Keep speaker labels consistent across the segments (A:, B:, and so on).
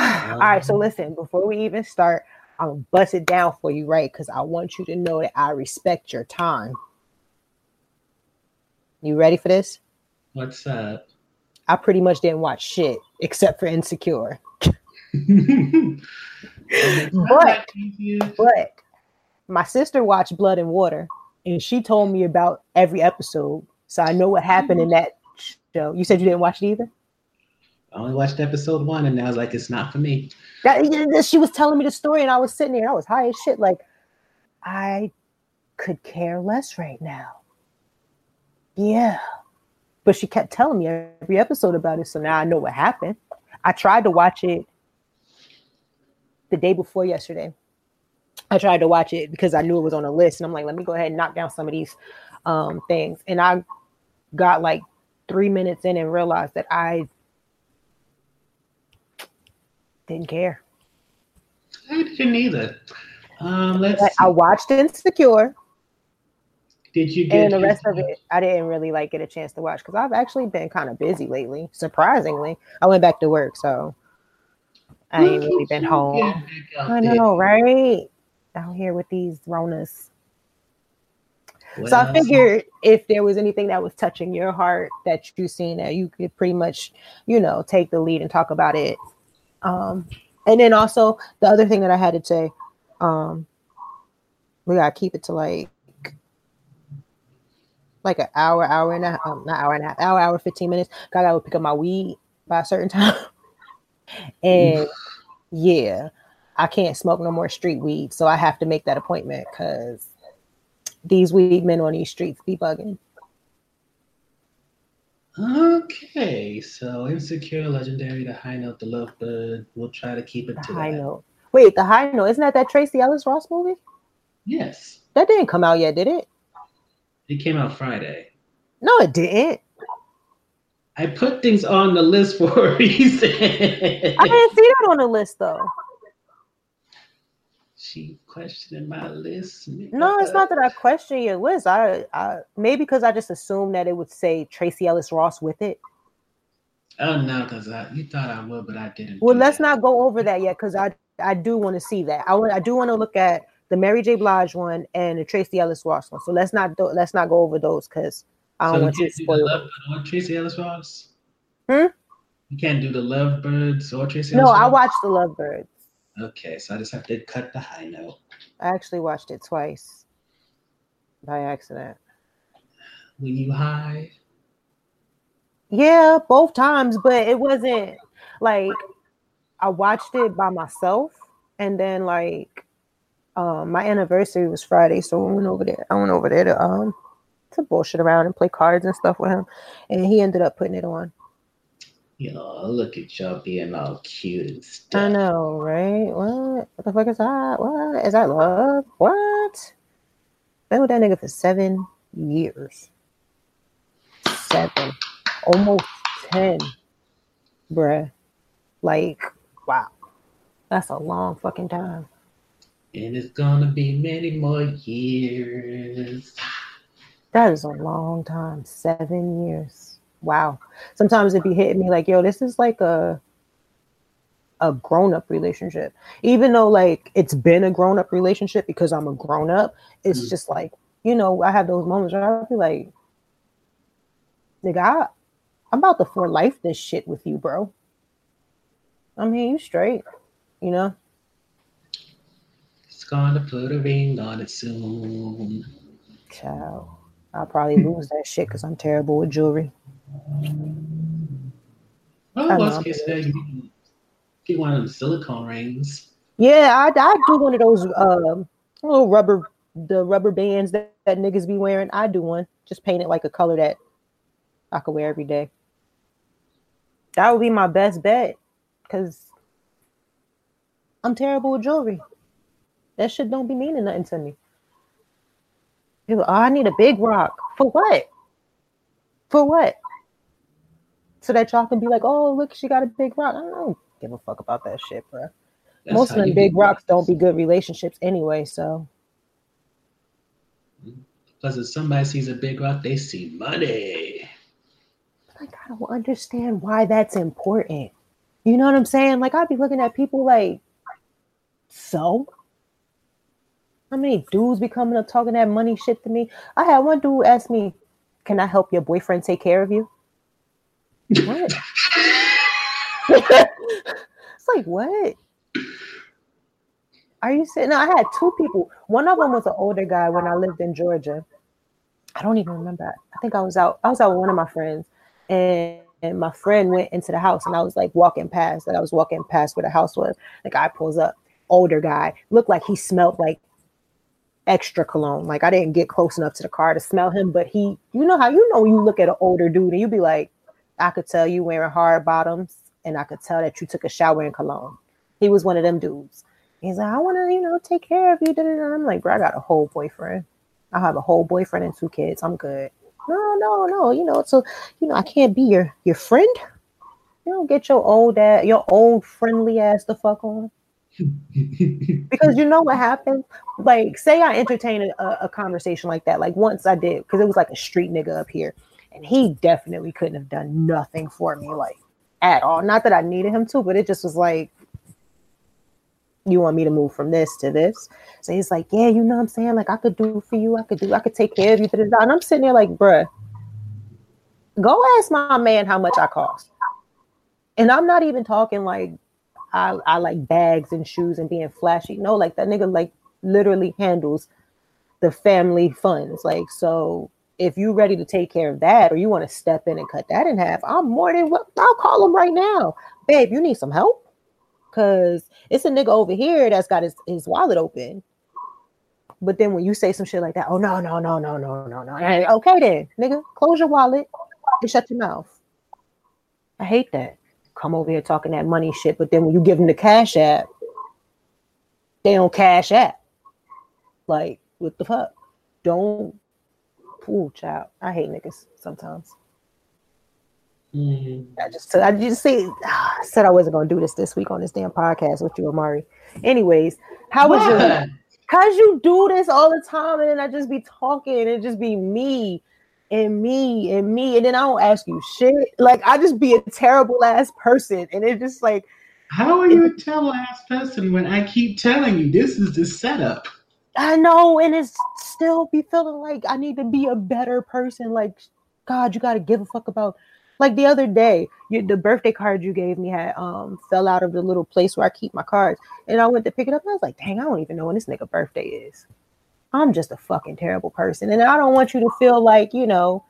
A: All right, so listen, before we even start, I'm gonna bust it down for you, right? Because I want you to know that I respect your time. You ready for this?
B: What's up?
A: I pretty much didn't watch shit except for Insecure. but but my sister watched Blood and Water and she told me about every episode. So I know what happened in that show. You said you didn't watch it either?
B: I only watched episode one and I was like, it's not for me.
A: That, she was telling me the story and I was sitting there and I was high as shit. Like, I could care less right now. Yeah. But she kept telling me every episode about it. So now I know what happened. I tried to watch it the day before yesterday. I tried to watch it because I knew it was on a list, and I'm like, let me go ahead and knock down some of these um, things. And I got like three minutes in and realized that I didn't care.
B: I didn't either. Um, let's.
A: I watched Insecure.
B: Did you
A: get? And the rest of it, I didn't really like get a chance to watch because I've actually been kind of busy lately. Surprisingly, I went back to work, so I ain't really been home. I know, right? Out here with these Ronas. so I figured if there was anything that was touching your heart that you've seen that you could pretty much, you know, take the lead and talk about it. Um, and then also the other thing that I had to say, um, we gotta keep it to like like an hour, hour and a half, um, not hour and a half, hour, hour, 15 minutes. God, I gotta pick up my weed by a certain time. and yeah, I can't smoke no more street weed. So I have to make that appointment because these weed men on these streets be bugging.
B: Okay, so insecure, legendary, the high note, the lovebird. We'll try to keep it
A: the
B: to
A: high
B: that.
A: note. Wait, the high note isn't that that Tracee Ellis Ross movie?
B: Yes,
A: That didn't come out yet, did it?
B: it came out Friday.
A: No, it didn't.
B: I put things on the list for a reason.
A: I didn't see that on the list though.
B: She questioning my list.
A: No, it's not that I question your list. I, I maybe because I just assumed that it would say Tracee Ellis Ross with it.
B: Oh no, because I you thought I would, but I didn't.
A: Well, let's
B: that.
A: not go over that yet because I I do want to see that. I want I do want to look at the Mary J. Blige one and the Tracee Ellis Ross one. So let's not do, let's not go over those because I don't
B: So
A: want to spoil. it.
B: Tracee Ellis Ross.
A: Hmm?
B: You can't do the Lovebirds or Tracy.
A: No,
B: Ellis
A: I watched the Lovebirds.
B: Okay, so I just have to cut the high note.
A: I actually watched it twice by accident.
B: Were you high?
A: Yeah, both times, but it wasn't like I watched it by myself, and then like um, my anniversary was Friday, so I went over there. I went over there to um to bullshit around and play cards and stuff with him, and he ended up putting it on.
B: Yo, look at y'all being all cute and stuff.
A: I know, right? What? What the fuck is that? What is that love? What? Been with that nigga for seven years. Seven. Almost ten. Bruh. Like, wow. That's a long fucking time.
B: And it's gonna be many more years.
A: That is a long time. Seven years. Wow. Sometimes it be hitting me like, yo, this is like a a grown-up relationship. Even though like it's been a grown-up relationship because I'm a grown-up, it's
B: Mm.
A: just like, you know, I have those moments where I'll be like, nigga, I, I'm about to for life this shit with you, bro. I mean, you straight, you know.
B: It's gonna put a ring on it soon.
A: Ciao. I'll probably lose that shit because I'm terrible with jewelry.
B: Well, worst case scenario, you get one of the silicone rings.
A: Yeah, I I do one of those um little rubber the rubber bands that, that niggas be wearing. I do one. Just paint it like a color that I could wear every day. That would be my best bet because I'm terrible with jewelry. That shit don't be meaning nothing to me. People, oh, I need a big rock. For what? For what? So that y'all can be like, oh, look, she got a big rock. I don't give a fuck about that shit, bro. That's Most of them big rocks don't be good relationships anyway, so.
B: Because if somebody sees a big rock, they see money.
A: Like, I don't understand why that's important. You know what I'm saying? Like, I'd be looking at people like, so? How many dudes be coming up talking that money shit to me? I had one dude ask me, Can I help your boyfriend take care of you? What? it's like, what? Are you sitting? I had two people. One of them was an older guy when I lived in Georgia. I don't even remember. I think I was out. I was out with one of my friends, and, and my friend went into the house, and I was like walking past. That I was walking past where the house was. The guy pulls up. Older guy looked like he smelled like extra cologne. Like I didn't get close enough to the car to smell him, but he, you know how you know you look at an older dude and you be like, I could tell you wearing hard bottoms, and I could tell that you took a shower in cologne. He was one of them dudes. He's like, I want to, you know, take care of you. I'm like, bro, I got a whole boyfriend. I have a whole boyfriend and two kids. I'm good. No, no, no. You know, so you know, I can't be your your friend. You don't get your old dad, your old friendly ass the fuck on. because you know what happens? Like, say I entertain a, a conversation like that. Like once I did, because it was like a street nigga up here, and he definitely couldn't have done nothing for me, like at all. Not that I needed him to, but it just was like you want me to move from this to this. So he's like, yeah, you know what I'm saying? Like I could do for you. I could do, I could take care of you. And I'm sitting there like, bruh, go ask my man how much I cost. And I'm not even talking like I, I like bags and shoes and being flashy. No, like that nigga like literally handles the family funds. Like, so if you're ready to take care of that or you want to step in and cut that in half, I'm more than what I'll call him right now. Babe, you need some help? Cause it's a nigga over here that's got his, his wallet open. But then when you say some shit like that, oh no, no, no, no, no, no, no. okay then, nigga, close your wallet and shut your mouth. I hate that. Come over here talking that money shit, but then when you give them the cash app, they don't cash app. Like, what the fuck? Don't ooh, child. I hate niggas sometimes. Mm-hmm. I just I just see I said I wasn't gonna do this this week on this damn podcast with you, Amari. Anyways, how was your cause you do this all the time and then I just be talking and it just be me and me and me and then I don't ask you shit. Like I just be a terrible ass person and it's just like
B: how are you a terrible ass person when I keep telling you this is the setup?
A: I know, and it's still be feeling like I need to be a better person. Like, God, you got to give a fuck about like the other day, you, the birthday card you gave me had um fell out of the little place where I keep my cards, and I went to pick it up. And I was like, dang, I don't even know when this nigga birthday is. I'm just a fucking terrible person, and I don't want you to feel like you know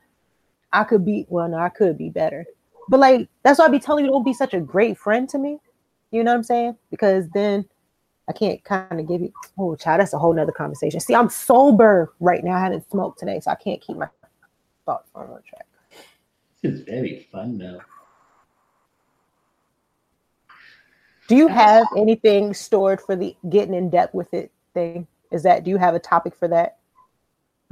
A: I could be. Well, no, I could be better, but like that's why I be telling you don't be such a great friend to me. You know what I'm saying? Because then I can't kind of give you. Oh, child, that's a whole nother conversation. See, I'm sober right now. I haven't smoked today, so I can't keep my thoughts on track.
B: This is very fun though.
A: Do you uh, have anything stored for the getting in depth with it thing? Is that do you have a topic for that?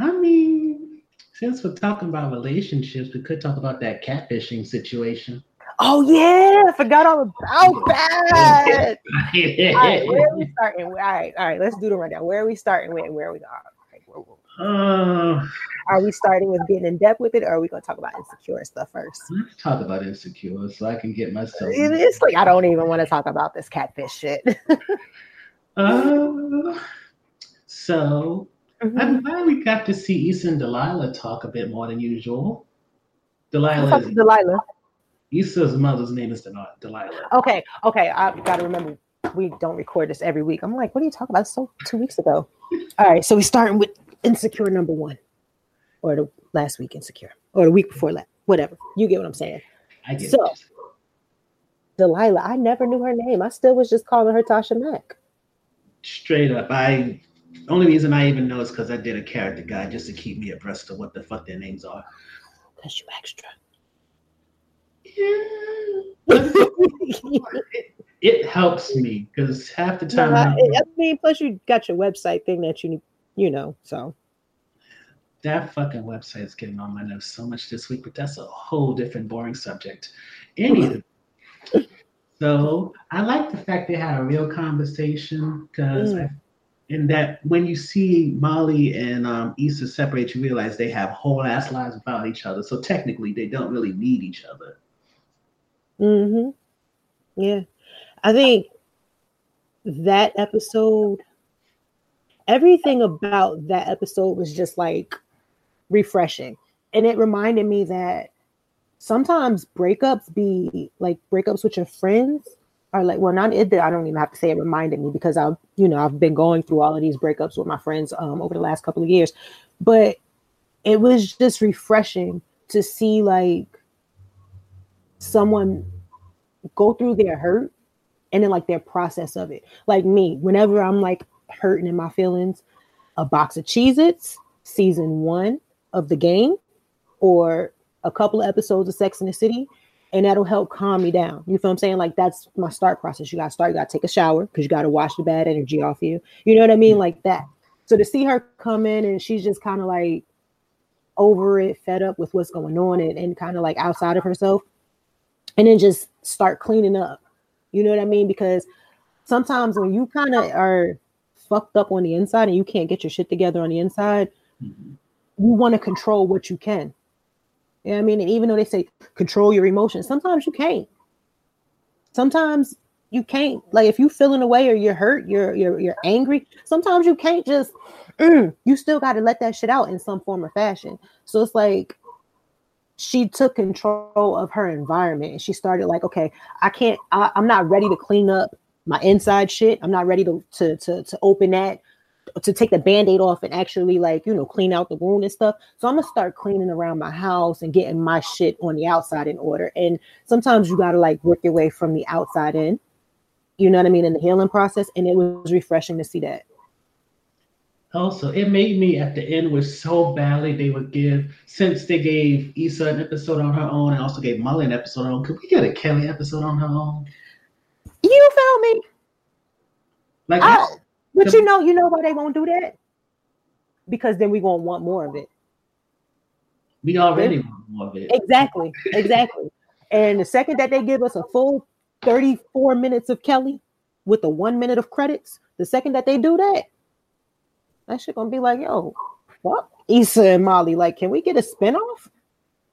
B: I mean, since we're talking about relationships, we could talk about that catfishing situation.
A: Oh yeah, I forgot all about that. all right, where are we starting? All right, all right, let's do the rundown. Where are we starting with? Where are we going? Uh, are we starting with getting in depth with it, or are we going to talk about insecure stuff first?
B: Let's talk about insecure, so I can get myself.
A: It's like I don't even want to talk about this catfish shit.
B: uh, so mm-hmm. I'm glad we got to see Issa and Delilah talk a bit more than usual. Delilah,
A: Delilah.
B: Issa's mother's name is Delilah.
A: Okay, okay. I gotta remember we don't record this every week. I'm like, what are you talking about? So two weeks ago. All right, so we starting with insecure number one, or the last week insecure, or the week before that, whatever. You get what I'm saying.
B: I get
A: So-
B: it.
A: Delilah, I never knew her name. I still was just calling her Tasha Mack.
B: Straight up, I only reason I even know is because I did a character guide just to keep me abreast of what the fuck their names are.
A: Cause you extra.
B: It helps me because half the
A: No,
B: time
A: I, I mean, plus you got your website thing that you you know. So
B: that fucking website is getting on my nerves so much this week, but that's a whole different boring subject. Anywho, so I like the fact they had a real conversation because
A: Mm.
B: in that when you see Molly and um, Issa separate, you realize they have whole ass lives without each other. So technically, they don't really need each other.
A: Hmm yeah, I think that episode, everything about that episode was just like refreshing, and it reminded me that sometimes breakups be like breakups with your friends are like well not it I don't even have to say it reminded me because I've you know I've been going through all of these breakups with my friends um over the last couple of years. But it was just refreshing to see like someone go through their hurt and then like their process of it like me whenever I'm like hurting in my feelings a box of Cheez-Its season one of the game or a couple of episodes of Sex in the City, and that'll help calm me down. You feel what I'm saying? Like that's my start process. You gotta start, you gotta take a shower because you gotta wash the bad energy off you. You know what I mean? Like that. So to see her come in and she's just kind of like over it, fed up with what's going on, and, and kind of like outside of herself, and then just start cleaning up. You know what I mean? Because sometimes when you kind of are fucked up on the inside and you can't get your shit together on the inside,
B: Mhm.
A: you want to control what you can. You know what I mean? And even though they say control your emotions, sometimes you can't. Sometimes you can't. Like if you feeling away or you're hurt, you're you're you're angry. Sometimes you can't just. mm, you still got to let that shit out in some form or fashion. So it's like she took control of her environment and she started like, okay, I can't. I, I'm not ready to clean up my inside shit. I'm not ready to to to, to open that to take the band-aid off and actually like you know clean out the wound and stuff so i'm gonna start cleaning around my house and getting my shit on the outside in order and sometimes you gotta like work your way from the outside in you know what i mean in the healing process and it was refreshing to see that
B: Also, it made me at the end was so badly they would give since they gave Issa an episode on her own and also gave Molly an episode on her own. Could we get a Kelly episode on her own?
A: you feel me
B: Like
A: I- but
B: The-
A: you know you know why they won't do that because then we gonna want more of it
B: we already want more of it.
A: Exactly, exactly. and the second that they give us a full 34 minutes of Kelly with the one minute of credits, the second that they do that, that shit gonna be like, yo, fuck Issa and Molly. Like, can we get a spinoff?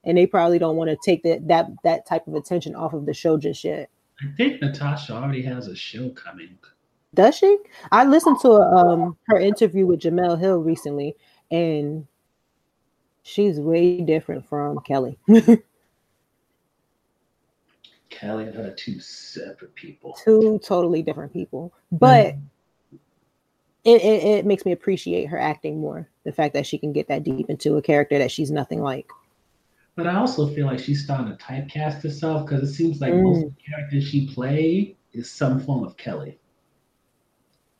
A: And they probably don't want to take that that that type of attention off of the show just yet.
B: I think Natasha already has a show coming.
A: Does she? I listened to um her interview with Jemele Hill recently, and she's way different from Kelly.
B: Kelly and her two separate people.
A: two totally different people but it, it, it makes me appreciate her acting more the fact that she can get that deep into a character that she's nothing like
B: But I also feel like she's starting to typecast herself because it seems like most
A: Mm.
B: of the characters she played is some form of Kelly.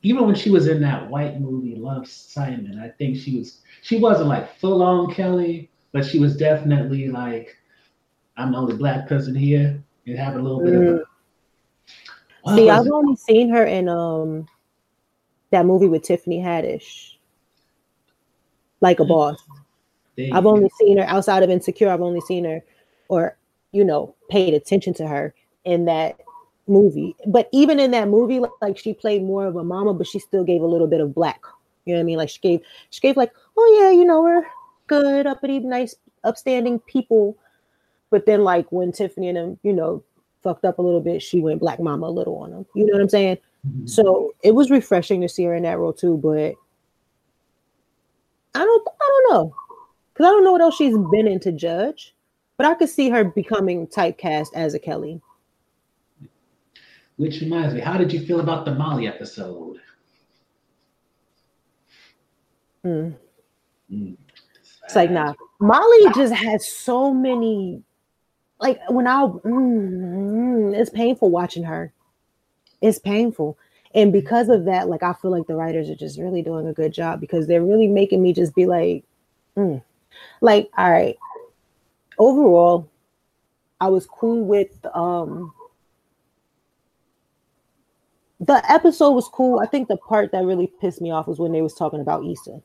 B: Even when she was in that white movie Love Simon, I think she was she wasn't like full on Kelly, but she was definitely like, I'm the only black person here. It had a little bit of a
A: see i've
B: it?
A: only seen her in um that movie with tiffany haddish. Like a
B: Mm.
A: boss.
B: You
A: i've only seen her outside of insecure i've only seen her or you know paid attention to her in that movie. But even in that movie like, like she played more of a mama but she still gave a little bit of black. You know what i mean? Like she gave she gave like oh yeah you know we're good uppity nice upstanding people. But then like when tiffany and them you know fucked up a little bit she went black mama a little on them you know what i'm saying
B: Mhm.
A: so it was refreshing to see her in that role too but i don't i don't know because i don't know what else she's been in to judge but I could see her becoming typecast as a Kelly.
B: Which reminds me, how did you feel about the Molly episode?
A: Mm. Mm. It's like, nah, Molly just has so many. Like when I, mm, it's painful watching her. It's painful, and because of that, like I feel like the writers are just really doing a good job because they're really making me just be like, mm. like, all right. Overall, I was cool with um the episode was cool. I think the part that really pissed me off was when they was talking about Issa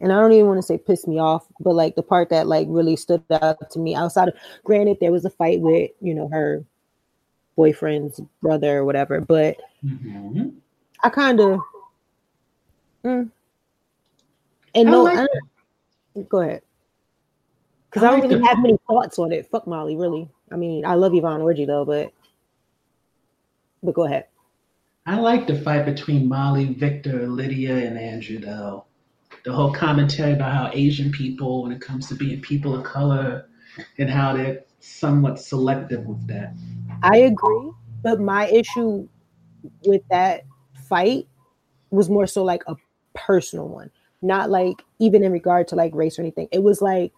A: and I don't even want to say pissed me off, but like the part that like really stood out to me outside of granted there was a fight with, you know, her boyfriend's brother or whatever, but mm-hmm. I kind of mm, and I no like I go ahead. Because I, I, don't like really have many thoughts on it. Fuck Molly, really. I mean, I love Yvonne Orji though, but but go ahead.
B: I like the fight between Molly, Victor, Lydia, and Andrew though the whole commentary about how Asian people, when it comes to being people of color, and how they're somewhat selective with that.
A: I agree, but my issue with that fight was more so like a personal one, not like even in regard to like race or anything. It was like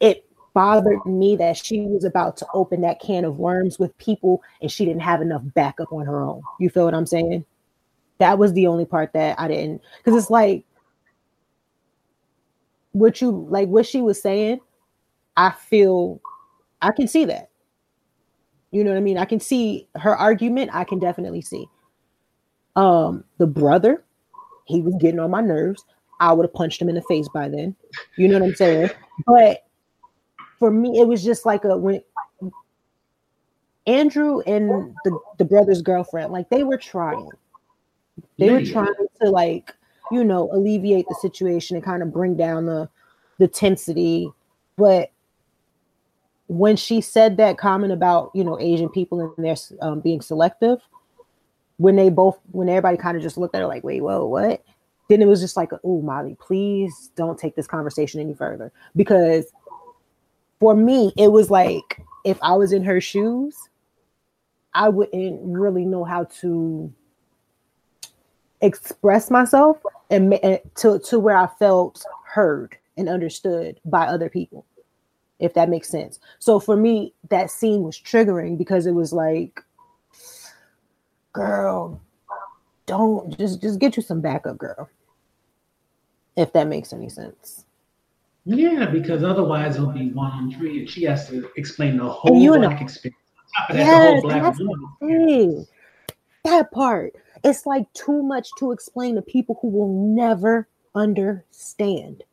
A: it bothered me that she was about to open that can of worms with people and she didn't have enough backup on her own. You feel what I'm saying? That was the only part that I didn't because it's like what you like what she was saying, I feel I can see that. You know what I mean? I can see her argument, I can definitely see. Um, the brother, he was getting on my nerves. I would have punched him in the face by then. You know what I'm saying? But for me, it was just like a when Andrew and the, the brother's girlfriend, like they were trying. They were trying to like you know, alleviate the situation and kind of bring down the the tensity. But when she said that comment about you know Asian people and their um, being selective, when they both when everybody kind of just looked at her like, wait, whoa, what? Then it was just like, oh, Molly, please don't take this conversation any further because for me it was like if I was in her shoes, I wouldn't really know how to express myself and, and to to where I felt heard and understood by other people if that makes sense. So for me that scene was triggering because it was like girl don't just just get you some backup girl. If that makes any sense.
B: Yeah, because otherwise it'll be one on three, and she has to explain the whole black experience.
A: Yes, that, thing. that part it's like too much to explain to people who will never understand.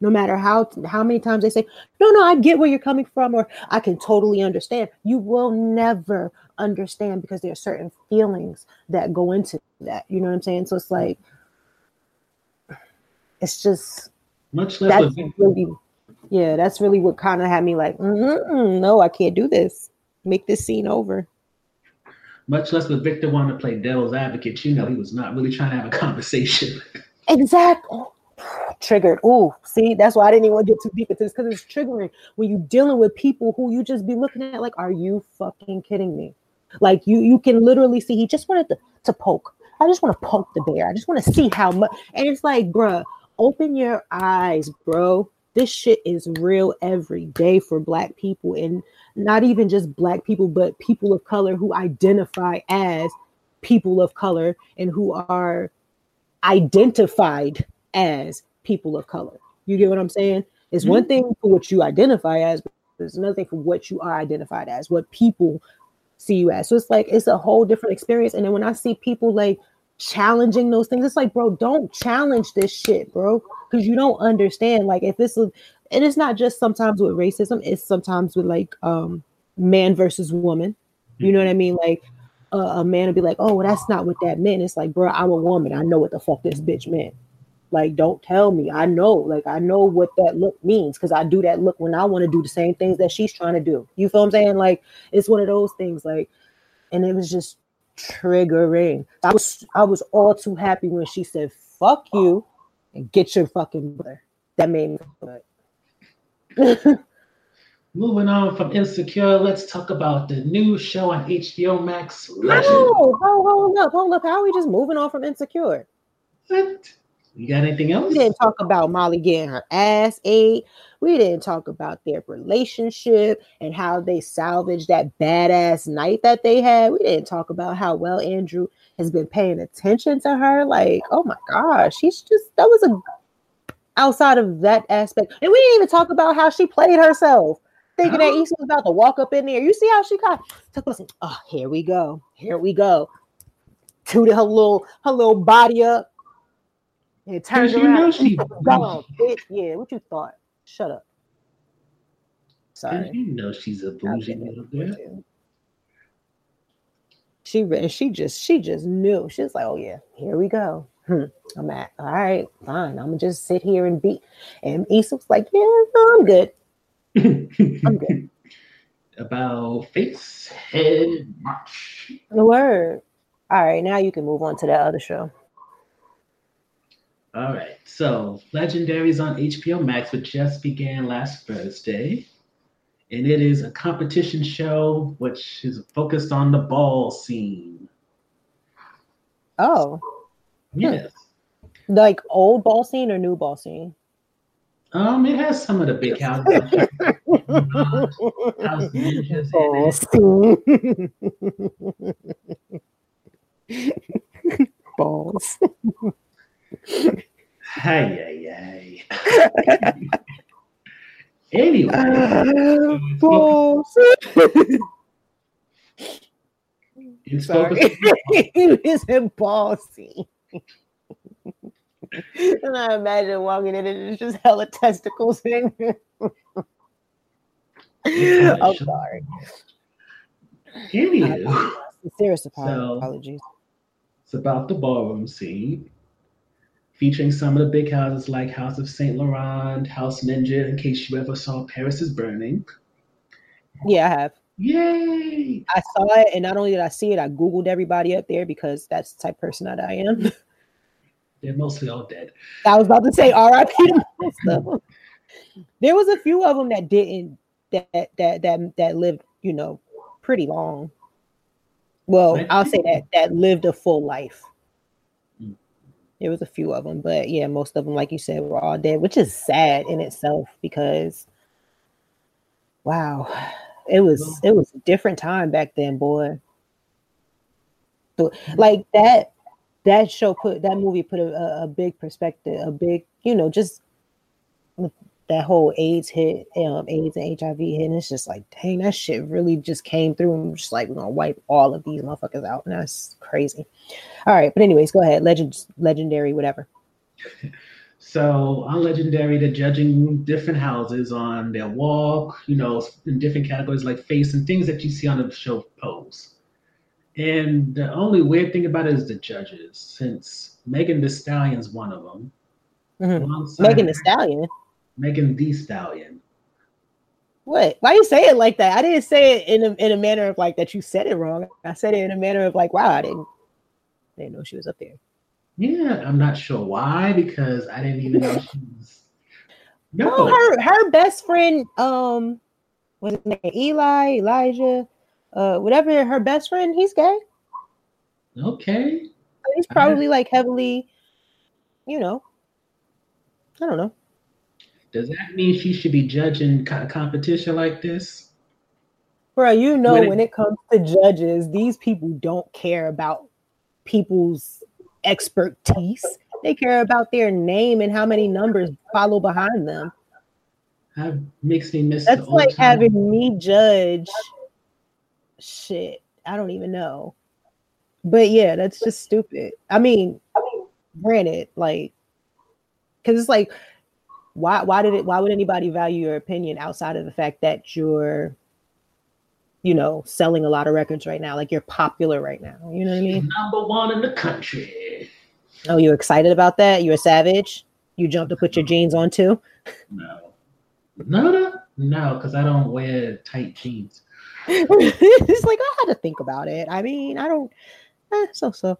A: No matter how how many times they say, "No, no, I get where you're coming from," or "I can totally understand," you will never understand because there are certain feelings that go into that. You know what I'm saying? So it's like, it's just
B: much less.
A: Really, yeah, that's really what kind of had me like, no, I can't do this. Make this scene over
B: much less with Victor wanting to play devil's advocate, you know, he was not really trying to have a conversation.
A: Exactly. Oh, Triggered. Oh, see, that's why I didn't even want to get too deep into this because it's triggering when you're dealing with people who you just be looking at like, are you fucking kidding me? Like you, you can literally see he just wanted to, to poke. I just want to poke the bear. I just want to see how much. And it's like, bruh, open your eyes, bro. This shit is real every day for black people. And not even just black people, but people of color who identify as people of color and who are identified as people of color. You get what I'm saying? It's mm-hmm. one thing for what you identify as, but there's another thing for what you are identified as, what people see you as. So it's like it's a whole different experience. And then when I see people like challenging those things, it's like, bro, don't challenge this shit, bro, because you don't understand. Like if this is and it's not just sometimes with racism it's sometimes with like um man versus woman you know what i mean like uh, a man would be like oh well, that's not what that meant it's like bro i'm a woman i know what the fuck this bitch meant like don't tell me i know like i know what that look means because i do that look when i want to do the same things that she's trying to do you feel i'm saying like it's one of those things like and it was just triggering i was i was all too happy when she said fuck you and get your fucking brother that made me good
B: Moving on from Insecure, let's talk about the new show on HBO Max. Legend.
A: Oh, hold, hold up, hold up. How are we just moving on from Insecure?
B: What? You got anything else?
A: We didn't talk about Molly getting her ass ate. We didn't talk about their relationship and how they salvaged that badass night that they had. We didn't talk about how well Andrew has been paying attention to her. Like, oh my gosh, she's just that was a outside of that aspect. And we didn't even talk about how she played herself, thinking that oh. Issa was about to walk up in there. You see how she got took us. Oh, here we go. Here we go. Tooted her little her little body up. And turned
B: you
A: around.
B: know she-
A: Gone, bitch. Yeah, what you thought? Shut up. Sorry.
B: You know she's a bougie little girl.
A: She re- she just she just knew. She was like, "Oh yeah, here we go." Hmm. I'm at all right, fine. I'm gonna just sit here and be. And Issa was like, "Yeah, no, I'm good. I'm good."
B: About face head march.
A: The word. All right, now you can move on to that other show.
B: All right, so Legendaries on HBO Max, which just began last Thursday, and it is a competition show which is focused on the ball scene.
A: Oh,
B: Yes,
A: like old ball scene or new ball scene?
B: um, it has some of the big houses. House ninjas in
A: Ball scene. Balls.
B: Hey, hey, hey. anyway, uh,
A: Balls.
B: it's
A: Sorry.
B: focused
A: it's a ball and I imagine walking in and it's just hella testicles in. I'm sorry.
B: Anywho,
A: Serious
B: So- it's about the ballroom scene, featuring some of the big houses like House of Saint Laurent, House Ninja, in case you ever saw Paris is Burning.
A: Yeah, I have.
B: Yay!
A: I saw it, and not only did I see it, I googled everybody up there because that's the type of person that I am.
B: They're mostly all dead.
A: I was about to say R.I.P. to most of them. There was a few of them that didn't that that that that lived, you know, pretty long. Well, I'll say that that lived a full life. There was a few of them, but yeah, most of them, like you said, were all dead, which is sad in itself because, wow, it was it was a different time back then, boy. So, like that that show put that movie put a, a, big perspective, a big, you know, just that whole AIDS hit, um, AIDS and HIV hit, and it's just like, dang, that shit really just came through and just like we're gonna wipe all of these motherfuckers out. And that's crazy. All right, but anyways, go ahead. Legends, legendary, whatever.
B: So on Legendary, they're judging different houses on their walk, you know, in different categories like face and things that you see on the show Pose. And the only weird thing about it is the judges, since Megan Thee Stallion's one of them.
A: Mhm. Megan Thee Stallion.
B: Megan Thee Stallion.
A: What? Why you say it like that? I didn't say it in a in a manner of like that you said it wrong. I said it in a manner of like, wow, I didn't didn't know she was up there.
B: Yeah, I'm not sure why because I didn't even know she was. No,
A: Oh, her her best friend, um, was name Eli, Elijah, uh, whatever. Her best friend, he's gay.
B: okay.
A: He's probably like heavily, you know. I don't know.
B: Does that mean she should be judging co- competition like this?
A: Bro, you know
B: When it-
A: when it comes to judges, these people don't care about people's expertise. They care about their name and how many numbers follow behind them.
B: That makes me miss.
A: That's like
B: time.
A: having me judge shit. I don't even know. But yeah, that's just stupid. I mean, granted, like, because it's like, why why did it why would anybody value your opinion outside of the fact that you're, you know, selling a lot of records right now? Like you're popular right now. You know what I mean?
B: number one in the country.
A: Oh, you're excited about that? You're a savage? You jump to put your jeans on too?
B: No, no, no, no, because I don't wear tight jeans.
A: it's like I had to think about it. I mean, I don't. Eh, so so.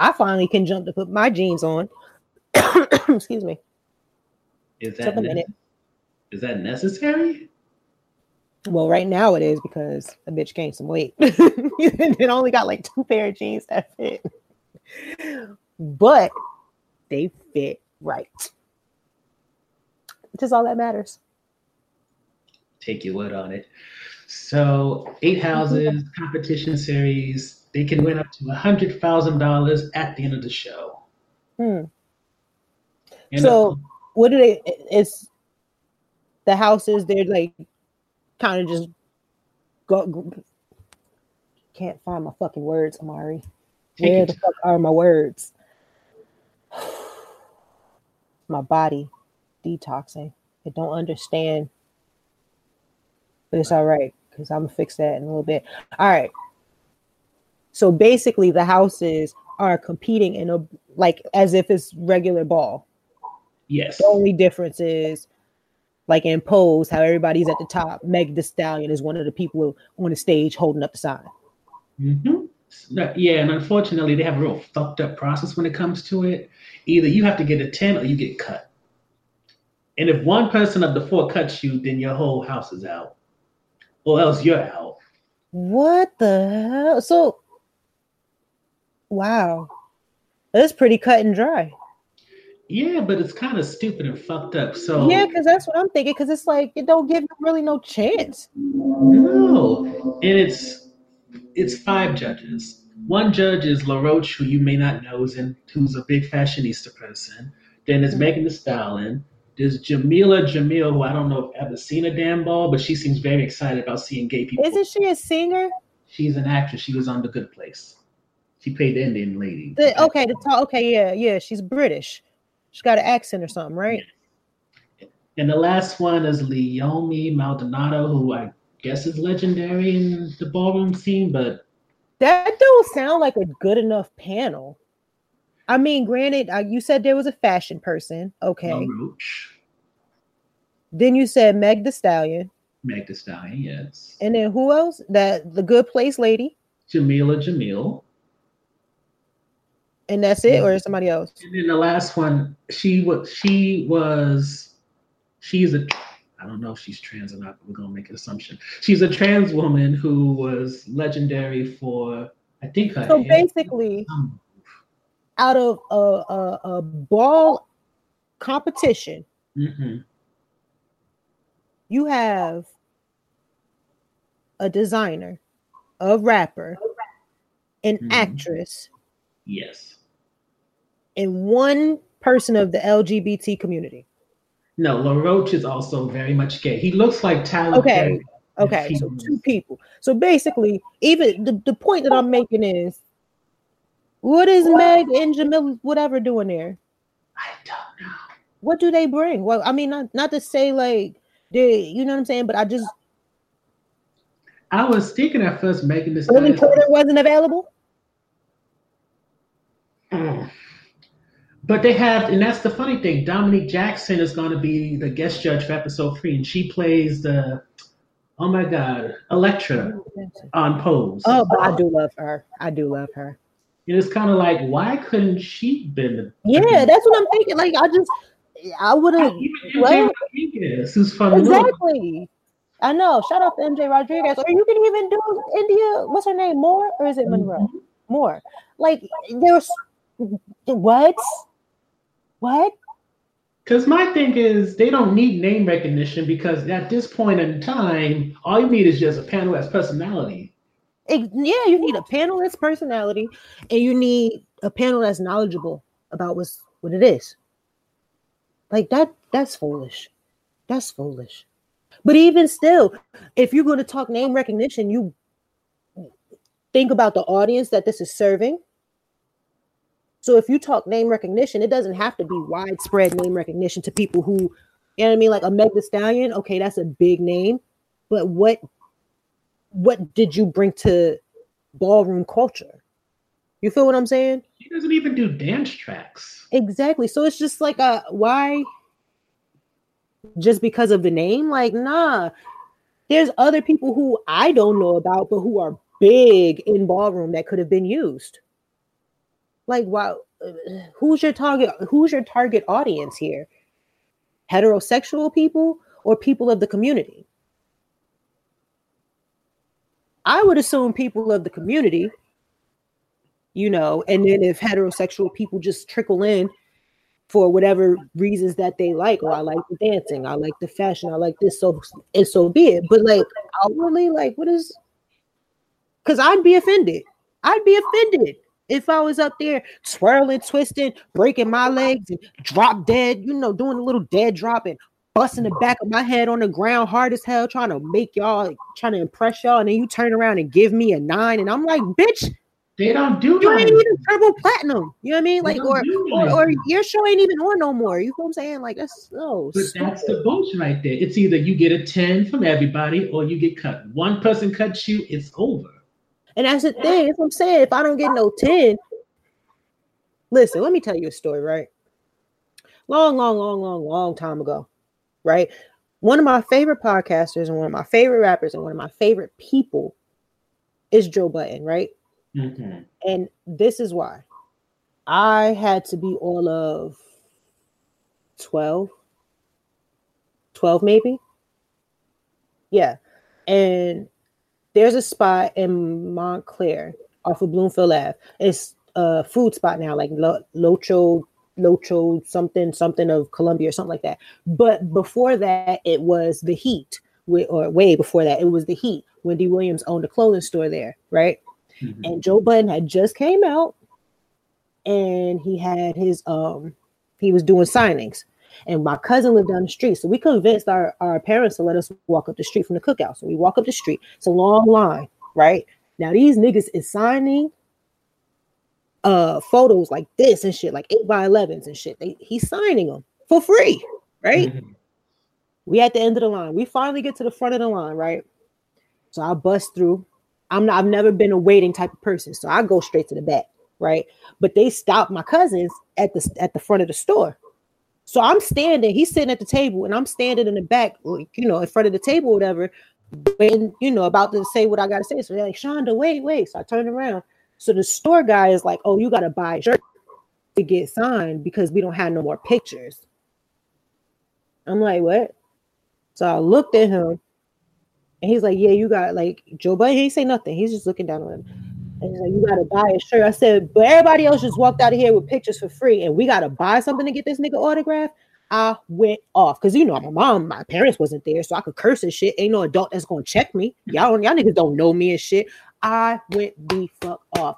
A: I finally can jump to put my jeans on. Excuse me.
B: Is that
A: a minute.
B: Is that necessary?
A: Well, right now it is because a bitch gained some weight. it only got like two pair of jeans that fit. But they fit right. Which is all that matters.
B: Take your word on it. So eight houses, competition series, they can win up to a hundred thousand dollars at the end of the show.
A: Hmm. so uh, what do they it's the houses they're like kind of just go, can't find my fucking words, Amari. Where the fuck are my words? my body detoxing. I don't understand. But it's all right because I'm gonna fix that in a little bit. All right. So basically, the houses are competing in a like as if it's regular ball.
B: Yes.
A: The only difference is like in pose, how everybody's at the top. Meg Thee Stallion is one of the people on the stage holding up the sign.
B: Mm-hmm. Yeah, and unfortunately, they have a real fucked up process when it comes to it. Either you have to get a 10 or you get cut. And if one person of the four cuts you, then your whole house is out. Or else you're out.
A: What the hell? So, wow. That's pretty cut and dry.
B: Yeah, but it's kind of stupid and fucked up. So
A: yeah, because that's what I'm thinking. Because it's like it don't give really no chance.
B: No, and it's it's five judges. One judge is Law Roach, who you may not know, is in, who's a big fashionista person. Then there's. Megan Thee Stallion. There's Jameela Jamil, who I don't know if I've ever seen a damn ball, but she seems very excited about seeing gay people.
A: Isn't she a singer?
B: She's an actress. She was on The Good Place. She played the Indian lady.
A: The, okay, the okay, yeah, yeah. She's British. She's got an accent or something, right?
B: And the last one is Leiomy Maldonado, who I guess is legendary in the ballroom scene, but
A: that don't sound like a good enough panel. I mean, granted, uh, you said there was a fashion person. Okay. Then you said Meg Thee Stallion.
B: Meg Thee Stallion, yes.
A: And then who else? That the good place lady.
B: Jameela Jamil.
A: And that's it, or somebody else?
B: And then the last one, she was she was she's a I don't know if she's trans or not, but we're gonna make an assumption. She's a trans woman who was legendary for I think her
A: so basically out of a, a, a ball competition, mm-hmm. you have a designer, a rapper, an mm-hmm. actress.
B: Yes
A: in one person of the LGBT community.
B: No, Law Roach is also very much gay. He looks like Tyler.
A: Okay. Perry. Okay, so two people. So basically, even the, the point that I'm making is what is Meg and Jamil whatever doing there?
B: I don't know.
A: What do they bring? Well, I mean, not not to say like they, you know what I'm saying, but I just
B: I was thinking at first making this.
A: Billy Porter wasn't available.
B: Mm. But they have, and that's the funny thing. Dominique Jackson is going to be the guest judge for episode three, and she plays the, oh my god, Elektra on Pose.
A: Oh, but I do love her. I do love her.
B: And it's kind of like, why couldn't she been the?
A: Yeah, that's what I'm thinking. Like, I just, I would have.
B: Well, Rodriguez, who's from
A: exactly. I know. Shout out to MJ Rodriguez. Or you can even do Indya. What's her name? Moore or is it Monroe? Mm-hmm. Moore. Like there's what? What?
B: Because my thing is, they don't need name recognition because at this point in time, all you need is just a panelist personality.
A: It, yeah, you need a panelist personality, and you need a panel that's knowledgeable about what's what it is. Like that, that's foolish. That's foolish. But even still, if you're going to talk name recognition, you think about the audience that this is serving so if you talk name recognition, it doesn't have to be widespread name recognition to people who, you know what I mean, like a Meg Stallion. Okay, that's a big name, but what what did you bring to ballroom culture? You feel what I'm saying?
B: He doesn't even do dance tracks.
A: Exactly. So it's just like a why just because of the name? Like, nah. There's other people who I don't know about, but who are big in ballroom that could have been used. Like, wow, who's your target? Who's your target audience here? Heterosexual people or people of the community? I would assume people of the community, you know, and then if heterosexual people just trickle in for whatever reasons that they like, or I like the dancing, I like the fashion, I like this, so and so be it. But like I outwardly, like what is because I'd be offended. I'd be offended if I was up there swirling, twisting, breaking my legs and drop dead, you know, doing a little dead drop and busting the back of my head on the ground hard as hell, trying to make y'all, trying to impress y'all, and then you turn around and give me a nine, and I'm like, bitch,
B: they don't do that.
A: you ain't even triple platinum. You know what I mean? Like, or, or, or your show ain't even on no more. You know what I'm saying? Like, that's so.
B: But stupid. that's the bullshit right there. It's either you get a 10 from everybody or you get cut. One person cuts you, it's over.
A: And that's the thing. If I'm saying if I don't get no 10, listen, let me tell you a story, right? Long, long, long, long, long time ago, right? One of my favorite podcasters and one of my favorite rappers and one of my favorite people is Joe Budden, right? Mm-hmm. And this is why I had to be all of 12, 12 maybe. Yeah. And there's a spot in Montclair off of Bloomfield Ave. It's a food spot now, like Lo- Locho, Locho, something, something of Columbia or something like that. But before that, it was the Heat, or way before that, it was the Heat. Wendy Williams owned a clothing store there, right? Mm-hmm. And Joe Budden had just came out and he had his um he was doing signings. And my cousin lived down the street. So we convinced our, our parents to let us walk up the street from the cookout. So we walk up the street. It's a long line, right? Now these niggas is signing uh photos like this and shit, like 8 by 11s and shit. They, he's signing them for free, right? Mm-hmm. We at the end of the line. We finally get to the front of the line, right? So I bust through. I'm not, I've never been a waiting type of person, so I go straight to the back, right? But they stopped my cousins at the at the front of the store. So I'm standing, he's sitting at the table, and I'm standing in the back, like, you know, in front of the table, whatever, and you know, about to say what I gotta say. So they're like, Shonda, wait, wait. So I turn around. So the store guy is like, Oh, you gotta buy a shirt to get signed because we don't have no more pictures. I'm like, what? So I looked at him and he's like, Yeah, you got like Joe Budden. He say nothing. He's just looking down on him. And like, You gotta buy a shirt. I said, But everybody else just walked out of here with pictures for free, and we gotta buy something to get this nigga autograph. I went off because you know my mom, my parents wasn't there, so I could curse and shit. Ain't no adult that's gonna check me. Y'all, y'all niggas don't know me and shit. I went the fuck off.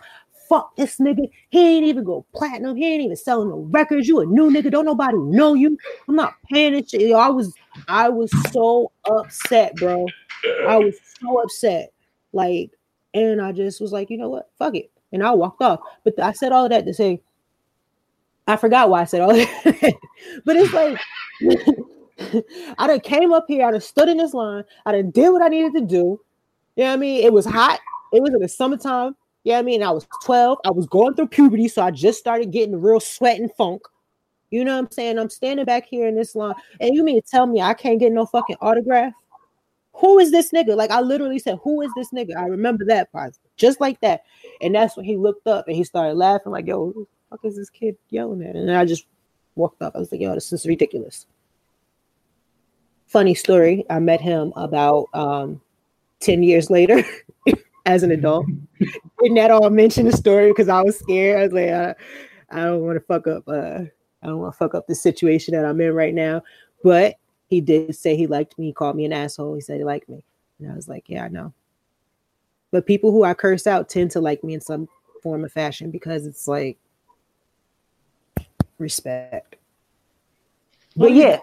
A: Fuck this nigga. He ain't even go platinum. He ain't even selling no records. You a new nigga. Don't nobody know you. I'm not paying shit. I was, I was so upset, bro. I was so upset. Like, and I just was like, you know what? Fuck it. And I walked off. But I said all of that to say, I forgot why I said all that. but it's like, I done came up here, I done stood in this line, I done did what I needed to do. You know what I mean? It was hot. It was in the summertime. Yeah, you know I mean, I was 12. I was going through puberty, so I just started getting real sweat and funk. You know what I'm saying? I'm standing back here in this line, and you mean to tell me I can't get no fucking autograph? Who is this nigga? Like I literally said, who is this nigga? I remember that part, just like that. And that's when he looked up and he started laughing, like, yo, who the fuck is this kid yelling at? And I just walked up. I was like, yo, this is ridiculous. Funny story. I met him about um 10 years later as an adult. Didn't at all mention the story because I was scared. I was like, uh, I don't want to fuck up uh I don't want to fuck up the situation that I'm in right now. But he did say he liked me. He called me an asshole. He said he liked me. And I was like, yeah, I know. But people who I curse out tend to like me in some form of fashion because it's like respect. But yeah.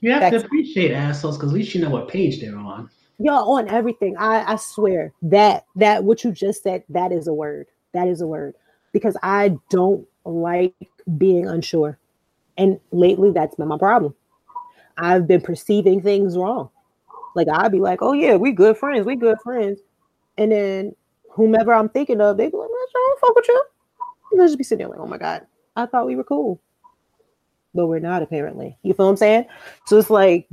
B: You have to appreciate assholes because at least you know what page they're on.
A: Y'all on everything. I, I swear that that what you just said, that is a word. That is a word. Because I don't like being unsure. And lately that's been my problem. I've been perceiving things wrong. Like I'd be like, oh yeah, we good friends, we good friends. And then whomever I'm thinking of, they be like, I don't fuck with you. And I just be sitting there like, oh my God, I thought we were cool. But we're not apparently. You feel what I'm saying? So it's like,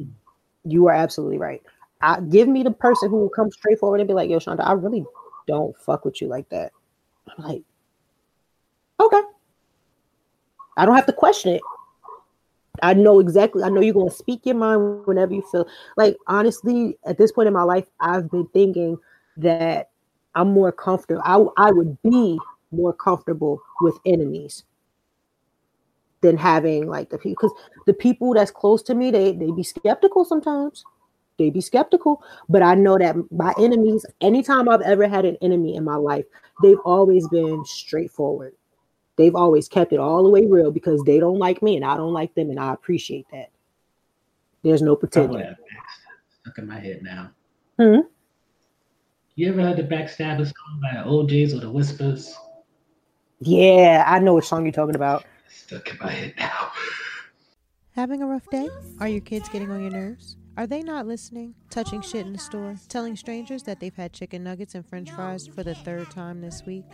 A: you are absolutely right. I, give me the person who will come straight forward and be like, yo, Shonda, I really don't fuck with you like that. I'm like, okay. I don't have to question it. I know exactly. I know you're gonna speak your mind whenever you feel like. Honestly, at this point in my life, I've been thinking that I'm more comfortable. I I would be more comfortable with enemies than having like the people because the people that's close to me they they be skeptical sometimes they be skeptical but i know that my enemies anytime i've ever had an enemy in my life they've always been straightforward they've always kept it all the way real because they don't like me and i don't like them and i appreciate that there's no pretending
B: stuck in my head now
A: hmm?
B: you ever heard the backstabbers called by the O'Jays or the whispers
A: yeah i know which song you're talking about
B: stuck in my head now.
C: Having a rough day? Are your kids getting on your nerves? Are they not listening? Touching shit in the store? Telling strangers that they've had chicken nuggets and french fries for the third time this week?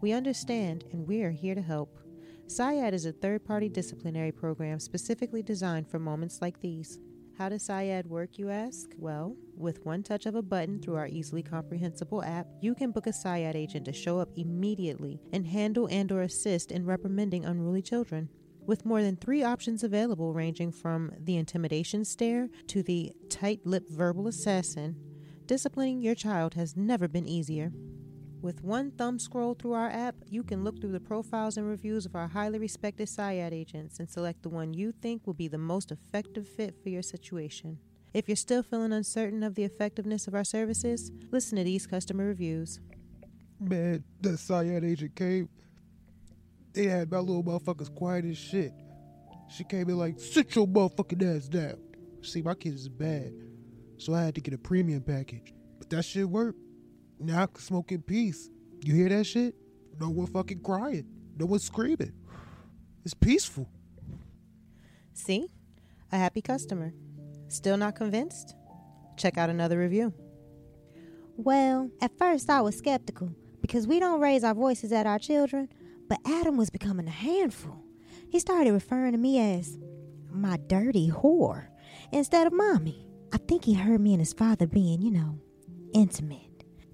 C: We understand and we are here to help. SIAD is a third party disciplinary program specifically designed for moments like these. How does SIAD work, you ask? Well, with one touch of a button through our easily comprehensible app, you can book a SIAD agent to show up immediately and handle and or assist in reprimanding unruly children. With more than three options available ranging from the intimidation stare to the tight-lipped verbal assassin, disciplining your child has never been easier. With one thumb scroll through our app, you can look through the profiles and reviews of our highly respected SIAD agents and select the one you think will be the most effective fit for your situation. If you're still feeling uncertain of the effectiveness of our services, listen to these customer reviews.
D: Man, that SIAD agent came. They had my little motherfuckers quiet as shit. She came in like, sit your motherfucking ass down. See, my kids is bad, so I had to get a premium package. But that shit worked. Now I can smoke in peace. You hear that shit? No one fucking crying. No one screaming. It's peaceful.
C: See? A happy customer. Still not convinced? Check out another review.
E: Well, at first I was skeptical because we don't raise our voices at our children, but Adam was becoming a handful. He started referring to me as my dirty whore instead of mommy. I think he heard me and his father being, you know, intimate.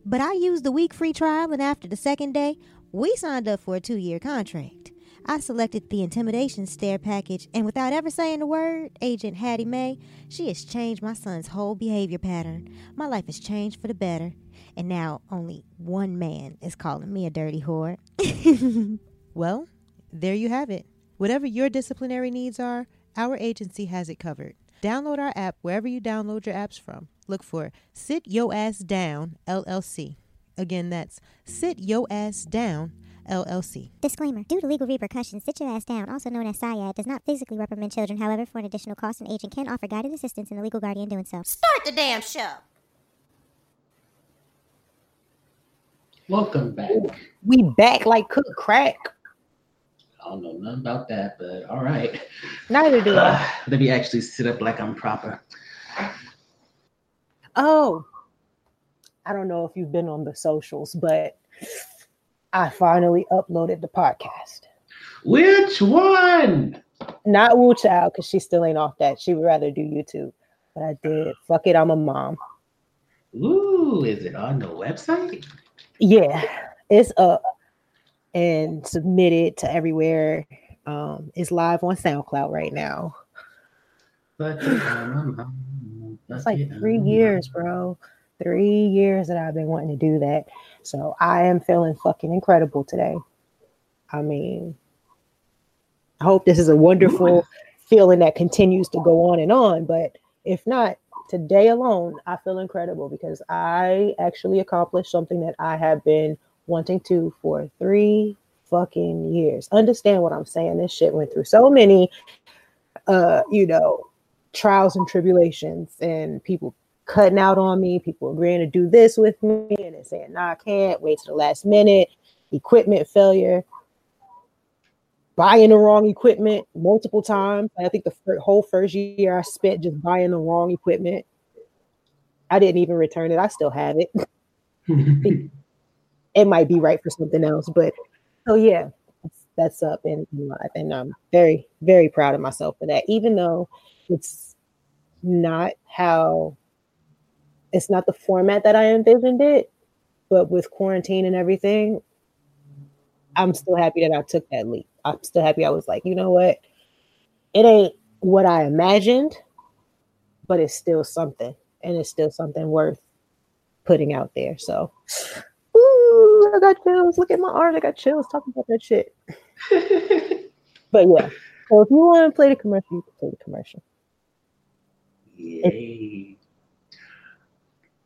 E: But I used the week free trial, and after the second day, we signed up for a two year contract. I selected the intimidation stare package, and without ever saying a word, Agent Hattie Mae, she has changed my son's whole behavior pattern. My life has changed for the better, and now only one man is calling me a dirty whore.
C: well, there you have it. Whatever your disciplinary needs are, our agency has it covered. Download our app wherever you download your apps from. Look for Sit Yo Ass Down LLC. Again, that's Sit Yo Ass Down LLC.
E: Disclaimer Due to legal repercussions, Sit Your Ass Down, also known as SIAD, does not physically reprimand children. However, for an additional cost, an agent can offer guided assistance in the legal guardian doing so.
F: Start the damn show.
B: Welcome back.
A: We back like cook crack.
B: I don't know nothing about that, but all right.
A: Neither do I.
B: let me actually sit up like I'm proper.
A: Oh, I don't know if you've been on the socials, but I finally uploaded the podcast.
B: Which one?
A: Not Wu Child, because she still ain't off that. She would rather do YouTube. But I did. Fuck it, I'm a mom.
B: Ooh, is it on the website?
A: Yeah, it's up and submitted to everywhere. Um, it's live on SoundCloud right now.
B: But
A: it's like three years, bro. Three years that I've been wanting to do that. So I am feeling fucking incredible today. I mean, I hope this is a wonderful feeling that continues to go on and on. But if not, today alone, I feel incredible because I actually accomplished something that I have been wanting to for three fucking years. Understand what I'm saying? This shit went through so many, uh, you know, trials and tribulations and people cutting out on me, people agreeing to do this with me and then saying, no, nah, I can't, wait to the last minute, equipment failure, buying the wrong equipment multiple times. I think the fir- whole first year I spent just buying the wrong equipment. I didn't even return it. I still have it. it might be right for something else, but so yeah, that's up in, in life. And I'm very, very proud of myself for that, even though it's not how it's not the format that I envisioned it, but with quarantine and everything, I'm still happy that I took that leap. I'm still happy I was like, you know what? It ain't what I imagined, but it's still something, and it's still something worth putting out there. So, ooh, I got chills. Look at my arms. I got chills talking about that shit. but yeah, so if you want to play the commercial, you can play the commercial.
B: Yay.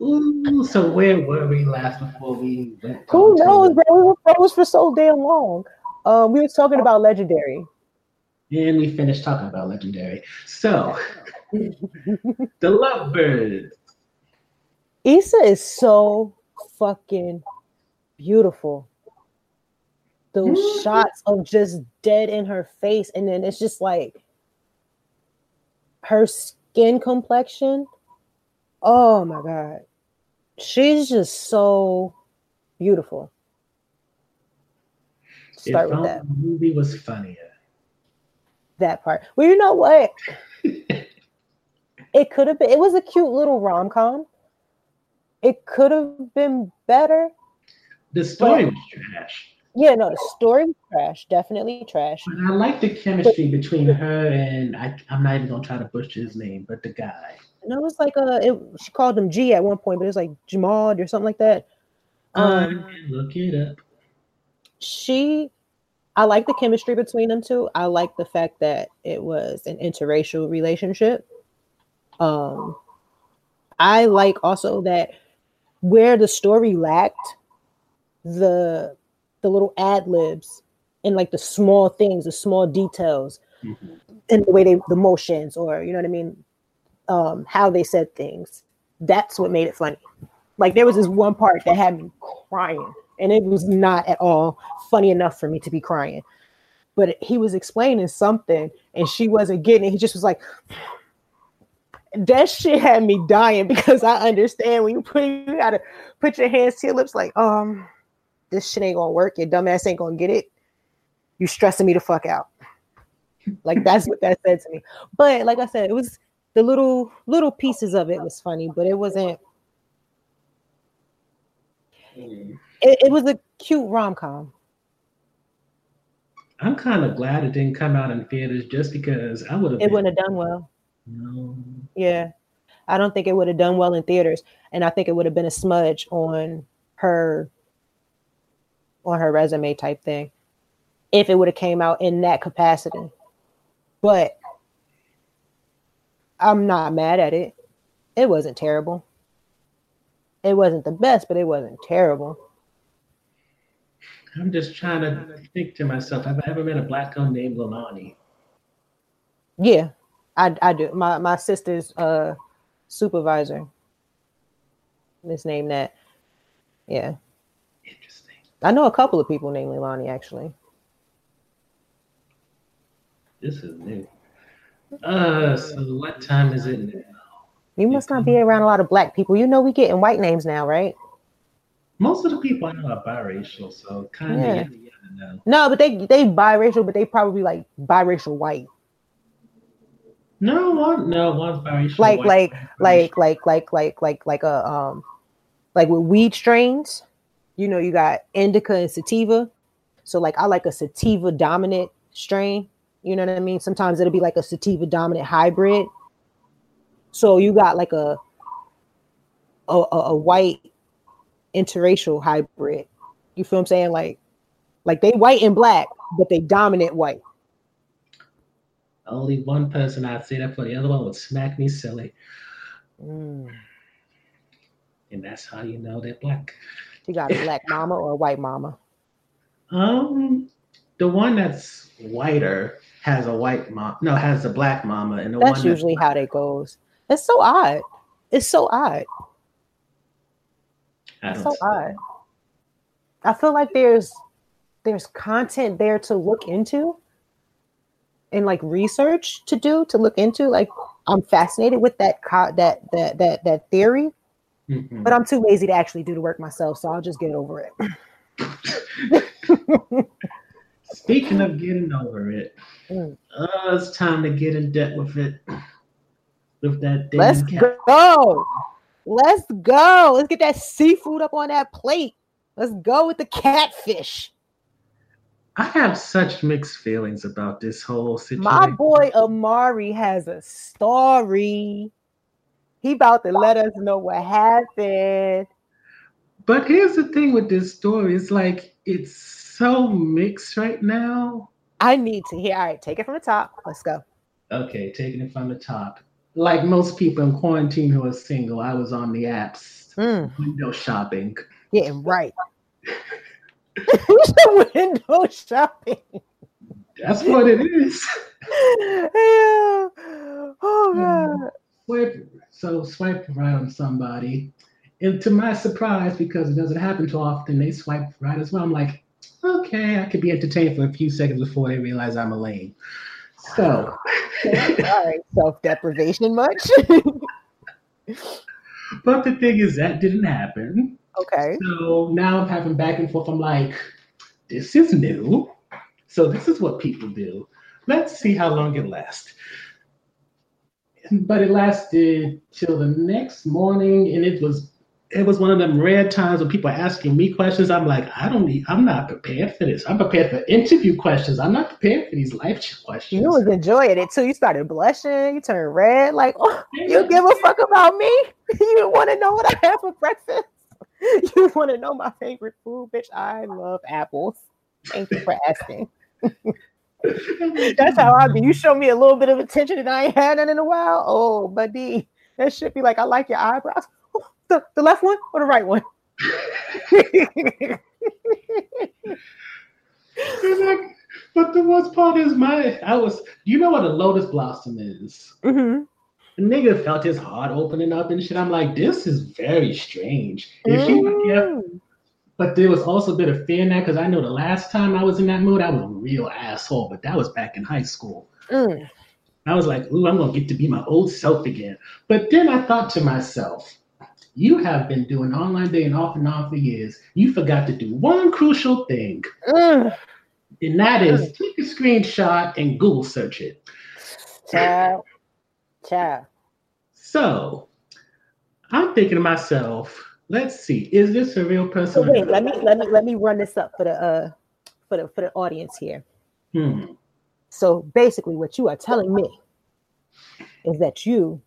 B: Ooh, so where were we last before we went?
A: Who knows, bro? We were froze for so damn long. Um, we were talking about legendary.
B: And we finished talking about legendary. So, the Lovebirds.
A: Issa is so fucking beautiful. Those
B: Mhm.
A: shots of just dead in her face, and then it's just like her skin complexion. Oh my god, she's just so beautiful. Start
B: if
A: with that
B: the movie was funnier.
A: that part. Well, you know what? it could have been. It was a cute little rom com. It could have been better.
B: The story was trash.
A: Yeah, no, the story was trash. Definitely trash.
B: But I like the chemistry between her and I, I'm not even gonna try to butcher his name, but the guy.
A: It was like uh it, she called him G at one point, but it was like Jamal or something like that. Um,
B: Um, look it up.
A: she I like the chemistry between them two. I like the fact that it was an interracial relationship. Um I like also that where the story lacked the the little ad libs and like the small things, the small details
B: Mhm.
A: in the way they the motions or you know what I mean, um, how they said things. That's what made it funny. Like there was this one part that had me crying, and it was not at all funny enough for me to be crying. But he was explaining something, and she wasn't getting it. He just was like, that shit had me dying because I understand when you put you gotta put your hands to your lips, like, um, this shit ain't gonna work. Your dumbass ain't gonna get it. You stressing me the fuck out. Like that's what that said to me. But like I said, it was the little little pieces of it was funny, but it wasn't. It, it was a cute rom com.
B: I'm kind of glad it didn't come out in theaters just because I would have.
A: It wouldn't have done well.
B: No.
A: Yeah, I don't think it would have done well in theaters, and I think it would have been a smudge on her on her resume type thing if it would have came out in that capacity. But I'm not mad at it. It wasn't terrible. It wasn't the best, but it wasn't terrible.
B: I'm just trying to think to myself, have I ever met a black girl named Lonani?
A: Yeah, I I do. My my sister's uh supervisor. Let's name that. Yeah. I know a couple of people named Leilani actually.
B: This is new. Uh, so what time is it now?
A: You must not be around a lot of black people. You know we getting white names now, right?
B: Most of the people I know are biracial, so kind of
A: Yeah.
B: no.
A: No, but they they biracial, but they probably like biracial white.
B: No, one, no, one's biracial.
A: Like
B: white,
A: like
B: one's
A: like like like like like like a um like with weed strains, you know, you got indica and sativa. So like I like a sativa dominant strain. You know what I mean? Sometimes it'll be like a sativa dominant hybrid. So you got like a a, a, white interracial hybrid. You feel what I'm saying? Like like they white and black, but they dominant white.
B: Only one person I'd say that for. The other one would smack me silly,
A: Mm.
B: and that's how you know they're black.
A: You got a black mama or a white mama.
B: Um, the one that's whiter has a white mom. No, has a black mama, and the
A: That's
B: one
A: usually how that goes. It's so odd. It's so odd.
B: I
A: It's so odd. I feel like there's there's content there to look into and like research to do to look into. Like I'm fascinated with that co- that that that that theory,
B: Mhm.
A: but I'm too lazy to actually do the work myself. So I'll just get over it.
B: Speaking of getting over it,
A: Mm.
B: uh, it's time to get in debt with it. With that
A: Let's
B: cat.
A: go. Let's go. Let's get that seafood up on that plate. Let's go with the catfish.
B: I have such mixed feelings about this whole situation.
A: My boy Amari has a story. He about to let us know what happened.
B: But here's the thing with this story: it's like it's so mixed right now.
A: I need to hear. All right, take it from the top. Let's go.
B: Okay, taking it from the top. Like most people in quarantine who are single, I was on the apps,
A: Mm,
B: window shopping.
A: getting right. Who's the window shopping.
B: That's what it is.
A: yeah. Oh god.
B: Swipe, so swipe right on somebody, and to my surprise, because it doesn't happen too often, they swipe right as well. I'm like, okay, I could be entertained for a few seconds before they realize I'm a lame. So,
A: All right. Self deprivation much?
B: but the thing is, that didn't happen.
A: okay.
B: So now I'm having back and forth. I'm like, this is new. So this is what people do. Let's see how long it lasts. But it lasted till the next morning, and it was it was one of them rare times when people are asking me questions. I'm like, I don't need, I'm not prepared for this. I'm prepared for interview questions. I'm not prepared for these life questions.
A: You was enjoying it too. You started blushing. You turned red. Like, oh, you give a fuck about me? You want to know what I have for breakfast? You want to know my favorite food, bitch? I love apples. Thank you for asking. That's how I be. You show me a little bit of attention and I ain't had none in a while. Oh, buddy, that should be like, I like your eyebrows. The, the left one or the right one?
B: but the worst part is my I was you know what a lotus blossom is?
A: Mhm.
B: The nigga felt his heart opening up and shit. I'm like, this is very strange. If he yeah,
A: Mm.
B: But there was also a bit of fear in that because I know the last time I was in that mood, I was a real asshole, but that was back in high school.
A: Mm.
B: I was like, ooh, I'm gonna get to be my old self again. But then I thought to myself, you have been doing online dating off and on for years. You forgot to do one crucial thing,
A: Mm.
B: and that is take a screenshot and Google search it.
A: Child. Child.
B: So I'm thinking to myself, let's see, is this a real person?
A: So wait, let me let me let me run this up for the uh for the for the audience here.
B: Hmm.
A: So basically, what you are telling me is that you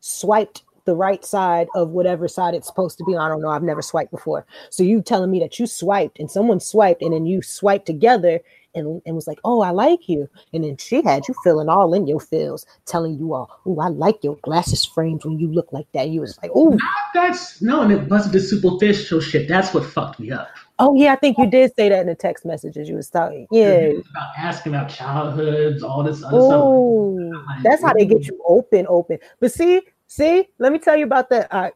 A: swiped the right side of whatever side it's supposed to be. I don't know. I've never swiped before. So you telling me that you swiped and someone swiped and then you swiped together and, and was like, oh, I like you. And then she had you feeling all in your feels, telling you all, oh, I like your glasses frames when you look like that. You was like, oh,
B: That's no, and it wasn't the superficial shit. That's what fucked me up.
A: oh yeah, I think you did say that in the text messages you was talking. Yeah.
B: Was about asking about childhoods, all this other stuff.
A: Oh, that's how they get you open, open. But see, see, let me tell you about that. Uh,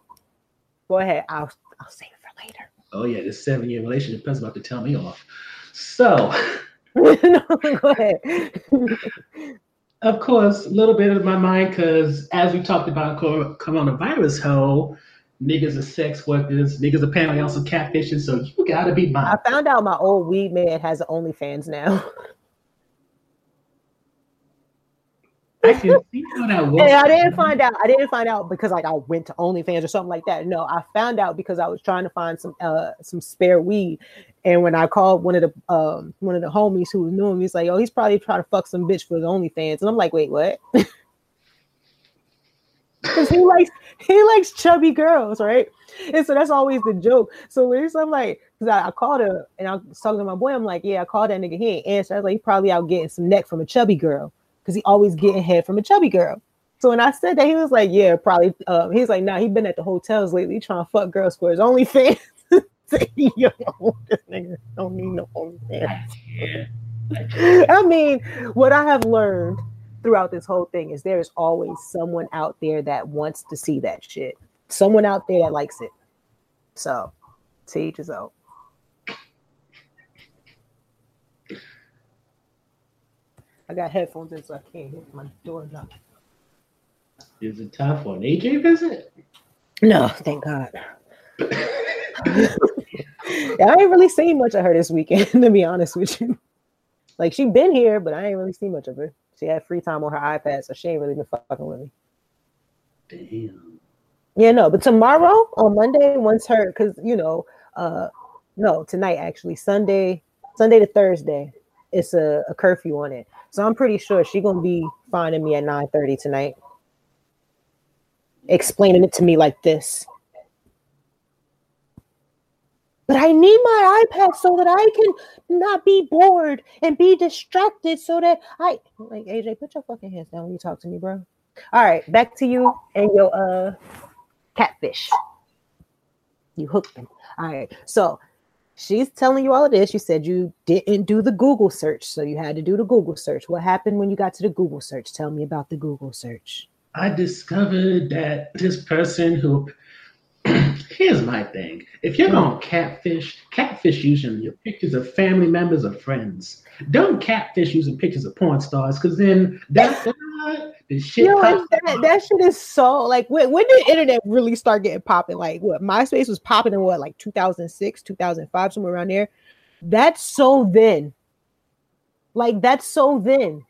A: go ahead. I'll I'll save it for later.
B: Oh yeah, this seven year relationship is about to tell me off. So,
A: no, go ahead.
B: of course, a little bit of my mind, because as we talked about cor- coronavirus, ho, niggas are sex workers, niggas are apparently also catfishing. So you gotta be
A: my.
B: I
A: found out my old weed man has an OnlyFans now.
B: I can see how that.
A: And I didn't find out. I didn't find out because like I went to OnlyFans or something like that. No, I found out because I was trying to find some uh some spare weed, and when I called one of the um one of the homies who knew him, he's like, "Oh, he's probably trying to fuck some bitch for his OnlyFans," and I'm like, "Wait, what?" Because he likes he likes chubby girls, right? And so that's always the joke. So when I'm like, because I, I called her and I was talking to my boy, I'm like, yeah, I called that nigga. He ain't answer. I was like, he probably out getting some neck from a chubby girl because he always getting head from a chubby girl. So when I said that, he was like, yeah, probably. Um, he's like, nah, he been at the hotels lately trying to fuck girls for his OnlyFans. Yo, this nigga don't need no OnlyFans.
B: Yeah.
A: I mean, what I have learned throughout this whole thing is there is always someone out there that wants to see that shit. Someone out there that likes it. So, to each his own. I got headphones in, so I can't hear my door knock.
B: Is it for an AJ visit?
A: No, thank God. yeah, I ain't really seen much of her this weekend, to be honest with you. Like she been here, but I ain't really seen much of her. She had free time on her iPad, so she ain't really been fucking with me.
B: Damn.
A: Yeah, no, but tomorrow on Monday, once her, because you know, uh, no, tonight actually, Sunday, Sunday to Thursday. It's a, a curfew on it. So I'm pretty sure she gonna be finding me at 9:30 tonight. Explaining it to me like this. But I need my iPad so that I can not be bored and be distracted so that I like AJ, put your fucking hands down when you talk to me, bro. All right, back to you and your uh catfish. You hooked them. All right. So she's telling you all of this. You said you didn't do the Google search, so you had to do the Google search. What happened when you got to the Google search? Tell me about the Google search.
B: I discovered that this person who here's my thing. If you're going to catfish, catfish using your pictures of family members or friends. Don't catfish using pictures of porn stars because then that's the shit.
A: Yo, that, that shit is so like when, when did internet really start getting popping? Like what MySpace was popping in what like 2006, 2005, somewhere around there. That's so then. Like that's so then.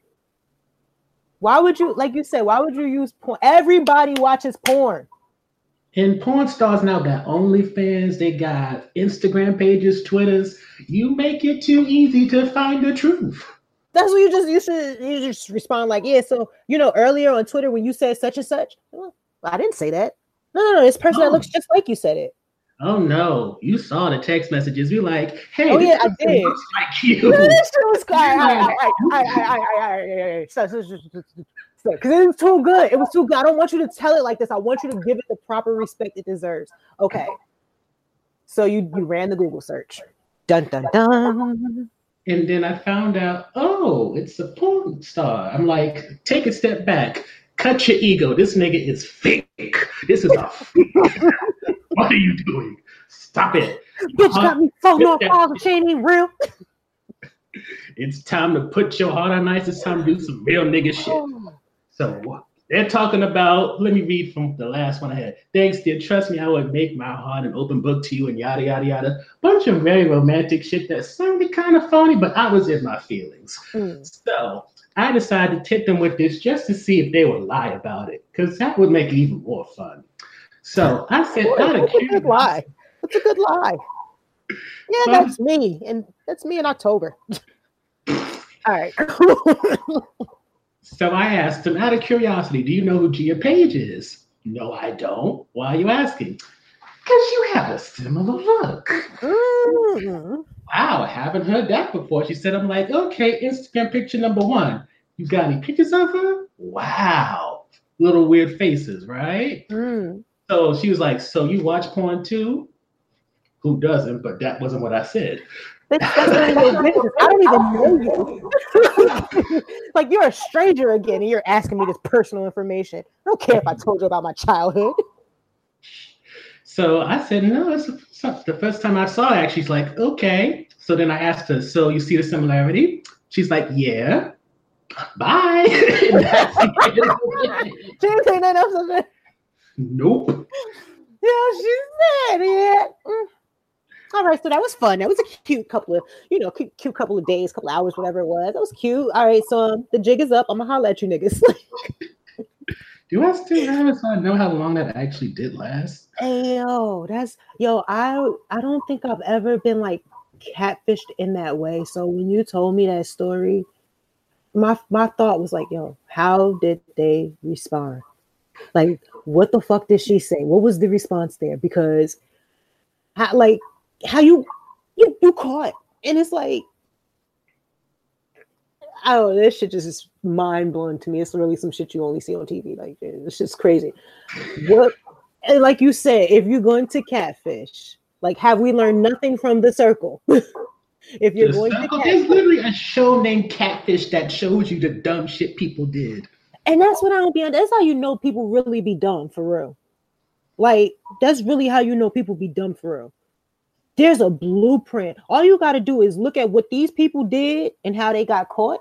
A: Why would you, like you said, why would you use porn? Everybody watches porn.
B: And porn stars now got OnlyFans, they got Instagram pages, Twitters. You make it too easy to find the truth.
A: That's what you just you should you just respond like, yeah. So you know, earlier on Twitter when you said such and such, well, I didn't say that. No, no, no. This person oh. that looks just like you said it.
B: Oh no, you saw the text messages. You're like, hey,
A: oh yeah, I did. Looks like you. this shit was because it was too good. It was too good. I don't want you to tell it like this. I want you to give it the proper respect it deserves. Okay. So you you ran the Google search. Dun dun dun.
B: And then I found out, oh, it's a porn star. I'm like, take a step back. Cut your ego. This nigga is fake. This is a fake. what are you doing? Stop it.
A: Bitch got me phone off all the chain ain't real.
B: it's time to put your heart on ice. It's time to do some real nigga shit. Oh. So they're talking about, let me read from the last one I had. Thanks, dear. Trust me, I would make my heart an open book to you and yada, yada, yada. Bunch of very romantic shit that sounded kind of funny, but I was in my feelings. Mm. So I decided to tip them with this just to see if they would lie about it, because that would make it even more fun. So I said,
A: "Not a good lie. That's a good lie. Yeah, that's me, and that's me in October. All right.
B: So I asked him out of curiosity, do you know who Gia Paige is? No, I don't. Why are you asking? Because you have a similar look. Mm-hmm. Wow, I haven't heard that before. She said, I'm like, okay, Instagram picture number one. You got any pictures of her? Wow. Little weird faces, right? Mm. So she was like, So you watch porn too? Who doesn't? But that wasn't what I said.
A: I don't even know you. like you're a stranger again, and you're asking me this personal information. I don't care if I told you about my childhood.
B: So I said, no, it's, the first time I saw her. She's like, okay. So then I asked her, so you see the similarity? She's like, yeah. Bye. she
A: didn't say nothing else.
B: Nope.
A: Yeah, she said it. Mm. All right, so that was fun. That was a cute couple of, you know, cute, cute couple of days, couple of hours, whatever it was. That was cute. All right, so um, the jig is up. I'm gonna holler at you niggas.
B: Do I still have it so I know how long that actually did last?
A: Hey yo, that's yo. I I don't think I've ever been like catfished in that way. So when you told me that story, my my thought was like, yo, how did they respond? Like, what the fuck did she say? What was the response there? Because, how, like, how you you you caught. And it's like oh this shit just is mind blowing to me. It's really some shit you only see on tv like it's just crazy. What and like you said if you're going to catfish like have we learned nothing from the circle? If you're the going circle, to
B: catfish, there's literally a show named catfish that shows you the dumb shit people did.
A: And that's what i don't be on. that's how you know people really be dumb for real. Like that's really how you know people be dumb for real there's a blueprint. All you got to do is look at what these people did and how they got caught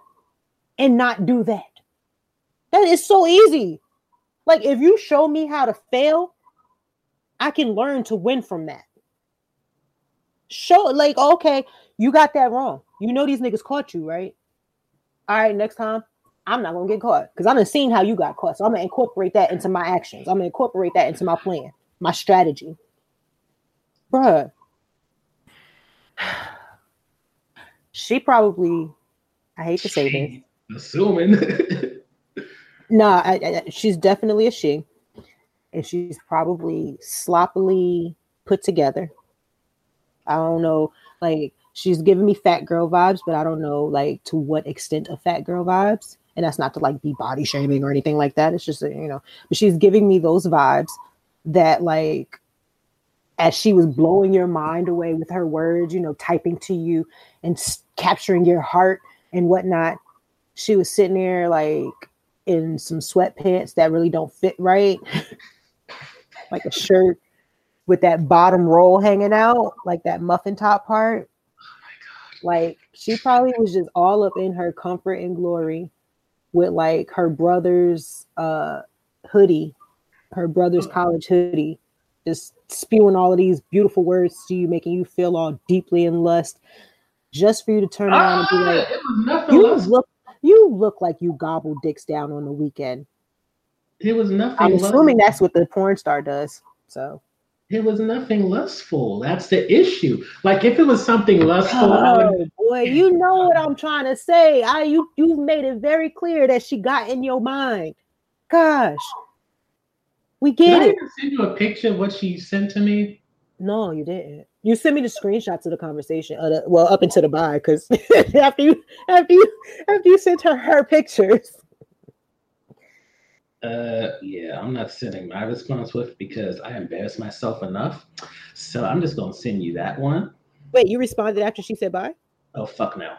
A: and not do that. That is so easy. Like, if you show me how to fail, I can learn to win from that. Show, like, okay, you got that wrong. You know these niggas caught you, right? All right, next time, I'm not gonna get caught because I'm seen how you got caught. So I'm gonna incorporate that into my actions. I'm gonna incorporate that into my plan, my strategy. Bruh, she probably, I hate to say
B: this, assuming.
A: no, I, I, she's definitely a she, and she's probably sloppily put together. I don't know, like she's giving me fat girl vibes, but I don't know like to what extent of fat girl vibes. And that's not to like be body shaming or anything like that. It's just you know, but she's giving me those vibes that like as she was blowing your mind away with her words, you know, typing to you and s- capturing your heart and whatnot, she was sitting there like in some sweatpants that really don't fit right, like a shirt with that bottom roll hanging out, like that muffin top part. Oh like she probably was just all up in her comfort and glory with like her brother's uh hoodie, her brother's mm. college hoodie just spewing all of these beautiful words to you, making you feel all deeply in lust, just for you to turn around and be ah, like, "You look, you look like you gobbled dicks down on the weekend."
B: It was nothing.
A: I'm assuming lustful. that's what the porn star does. So
B: it was nothing lustful. That's the issue. Like if it was something lustful,
A: oh, boy, you know what I'm trying to say. I you you made it very clear that she got in your mind. Gosh, we get Did
B: it. I send you a picture of what she sent to me?
A: No, you didn't. You sent me the screenshots of the conversation. Uh, the, well, up into the bye, because after you after you after you sent her her pictures.
B: Uh, yeah, I'm not sending my response with because I embarrassed myself enough. So I'm just gonna send you that one.
A: Wait, you responded after she said bye?
B: Oh fuck no.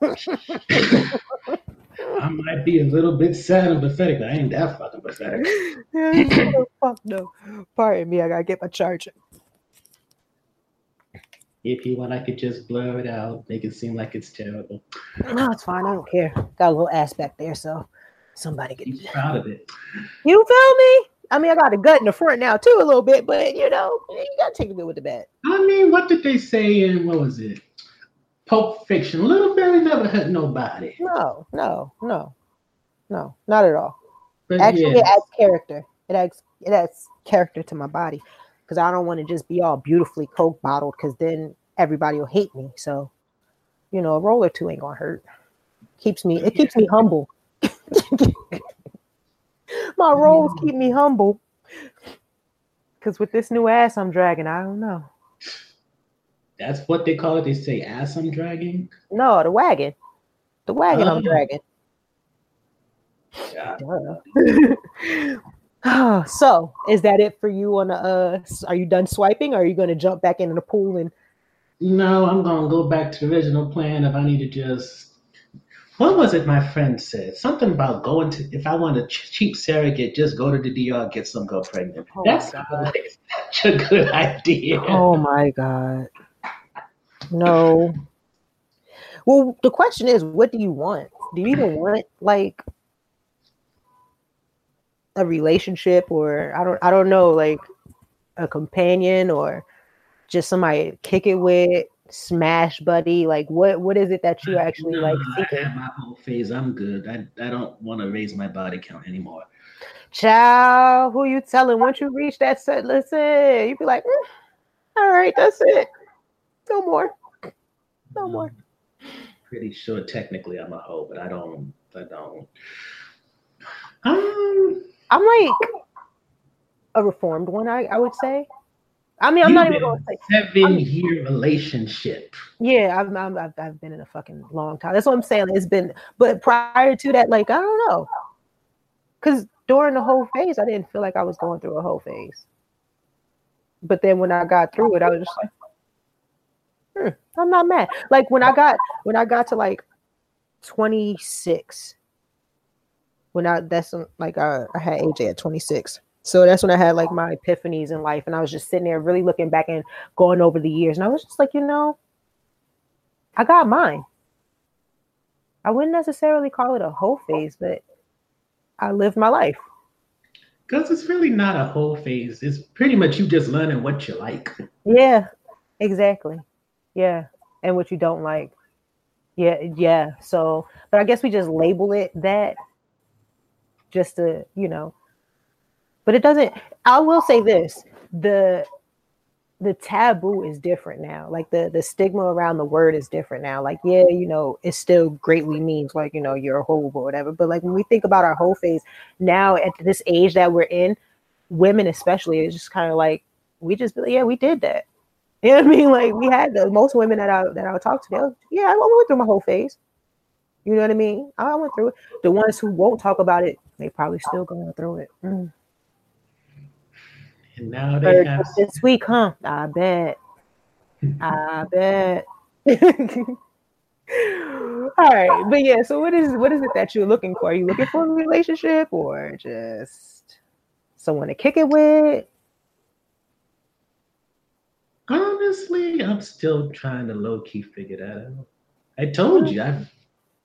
B: I might be a little bit sad and pathetic, but I ain't that fucking pathetic.
A: fuck no. Pardon me, I gotta get my charger.
B: If you want, I could just blur it out, make it seem like it's terrible.
A: No, it's fine. I don't care. Got a little ass back there, so somebody get
B: He's proud of it.
A: You feel me? I mean, I got a gut in the front now too, a little bit, but you know, you gotta take a bit with the bad.
B: I mean, what did they say in what was it? Pulp Fiction. Little Barry never hurt nobody.
A: No, no, no, no, not at all. But Actually, yes. it adds character. It adds it adds character to my body because I don't want to just be all beautifully coke bottled because then everybody will hate me. So, you know, a roll or two ain't gonna hurt. Keeps me. It keeps me humble. my rolls keep me humble. Because with this new ass I'm dragging, I don't know.
B: That's what they call it. They say ass I'm dragging.
A: No, the wagon. The wagon I'm oh. dragging. oh, so is that it for you on the uh are you done swiping or are you gonna jump back into the pool and
B: no, I'm gonna go back to the original plan if I need to just what was it my friend said? Something about going to if I want a cheap surrogate, just go to the DR get some girl pregnant. Oh That's such a good idea.
A: Oh my god. No. Well, the question is, what do you want? Do you even want like a relationship or I don't I don't know, like a companion or just somebody to kick it with, smash buddy? Like what what is it that you actually no, like
B: seeking? I my whole phase. I'm good. I, I don't want to raise my body count anymore.
A: Child, who you telling? Once you reach that set, listen, you be like, mm, all right, that's it. No more. No more.
B: Pretty sure technically I'm a hoe, but I don't. I don't. Um,
A: I'm like a reformed one. I I would say. I mean, I'm not even going to say
B: 7 I'm, year relationship.
A: Yeah, I've, I've I've been in a fucking long time. That's what I'm saying. It's been, but prior to that, like I don't know, because during the whole phase, I didn't feel like I was going through a whole phase. But then when I got through it, I was just like, hmm, I'm not mad. Like when I got when I got to like 26, when I that's like I, I had AJ at 26. So that's when I had like my epiphanies in life, and I was just sitting there really looking back and going over the years, and I was just like, you know, I got mine. I wouldn't necessarily call it a whole phase, but I lived my life.
B: Because it's really not a whole phase. It's pretty much you just learning what you like.
A: Yeah, exactly. Yeah. And what you don't like. Yeah, yeah. So, but I guess we just label it that just to, you know. But it doesn't I will say this, the the taboo is different now. Like the the stigma around the word is different now. Like yeah, you know, it still greatly means like you know you're a hoe or whatever. But like when we think about our whole phase now at this age that we're in, women especially, it's just kind of like we just yeah we did that. You know what I mean? Like we had the most women that I that I talk to. They yeah, I went through my whole phase. You know what I mean? I went through it. The ones who won't talk about it, they probably still going through it. Mm.
B: And now they have
A: this week, huh? I bet. I bet. All right, but yeah. So what is what is it that you're looking for? Are you looking for a relationship or just someone to kick it with?
B: Honestly, I'm still trying to low key figure that out. I told you I've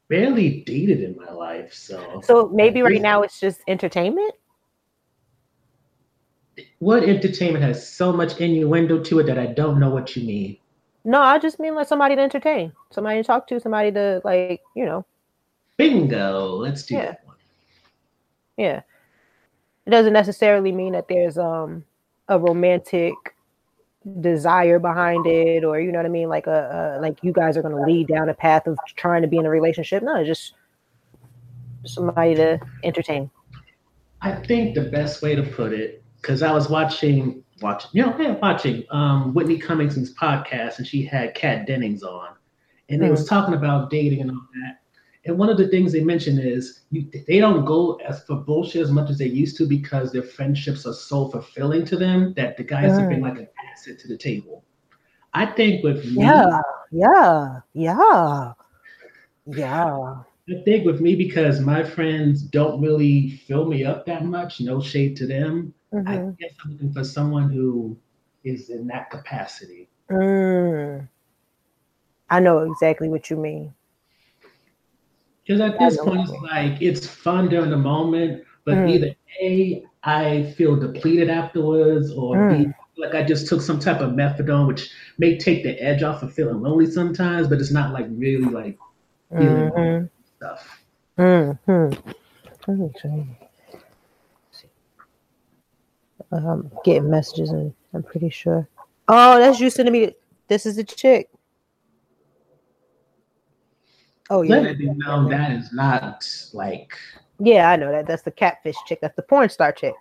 B: barely dated in my life, so
A: so maybe right now it's just entertainment
B: what entertainment has so much innuendo to it that I don't know what you mean?
A: No, I just mean like somebody to entertain, somebody to talk to, somebody to like, you know.
B: Bingo. Let's do yeah. that one.
A: Yeah. It doesn't necessarily mean that there's um a romantic desire behind it or you know what I mean like a, a like you guys are going to lead down a path of trying to be in a relationship. No, just somebody to entertain.
B: I think the best way to put it because I was watching watching you know yeah, watching um, Whitney Cummings's podcast and she had Kat Dennings on, and mm-hmm. they was mm-hmm. talking about dating and all that. And one of the things they mentioned is you, they don't go as for bullshit as much as they used to because their friendships are so fulfilling to them that the guys mm. have been like an asset to the table. I think with
A: me, yeah, yeah, yeah, yeah.
B: I think with me because my friends don't really fill me up that much. No shade to them. Mm-hmm. I guess I'm looking for someone who is in that capacity.
A: Mm. I know exactly what you mean.
B: Because at this point, it's like it's fun during the moment, but mm. either A, I feel depleted afterwards, or mm. B, like I just took some type of methadone, which may take the edge off of feeling lonely sometimes, but it's not like really like feeling mm-hmm. stuff.
A: Mm-hmm. I'm getting messages, and I'm pretty sure. Oh, that's you sending me. This is the chick.
B: Oh yeah. Let it known that is not like.
A: Yeah, I know that. That's the catfish chick. That's the porn star chick.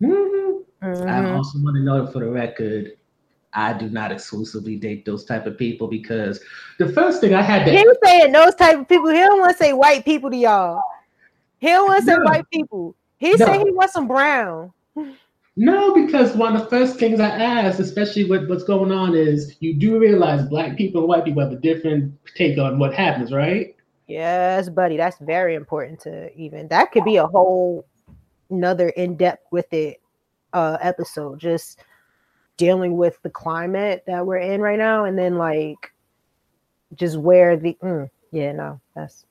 B: Mm-hmm. Mm-hmm. I also want to note for the record, I do not exclusively date those type of people because the first thing I had to.
A: He was saying those type of people. He don't want to say white people to y'all. He don't want to say no. white people. He no. say he wants some brown.
B: No, because one of the first things I asked, especially with what's going on, is you do realize black people and white people have a different take on what happens, right?
A: Yes, buddy. That's very important to even that could be a whole another in-depth with it uh episode, just dealing with the climate that we're in right now, and then like just where the mm, yeah, no, that's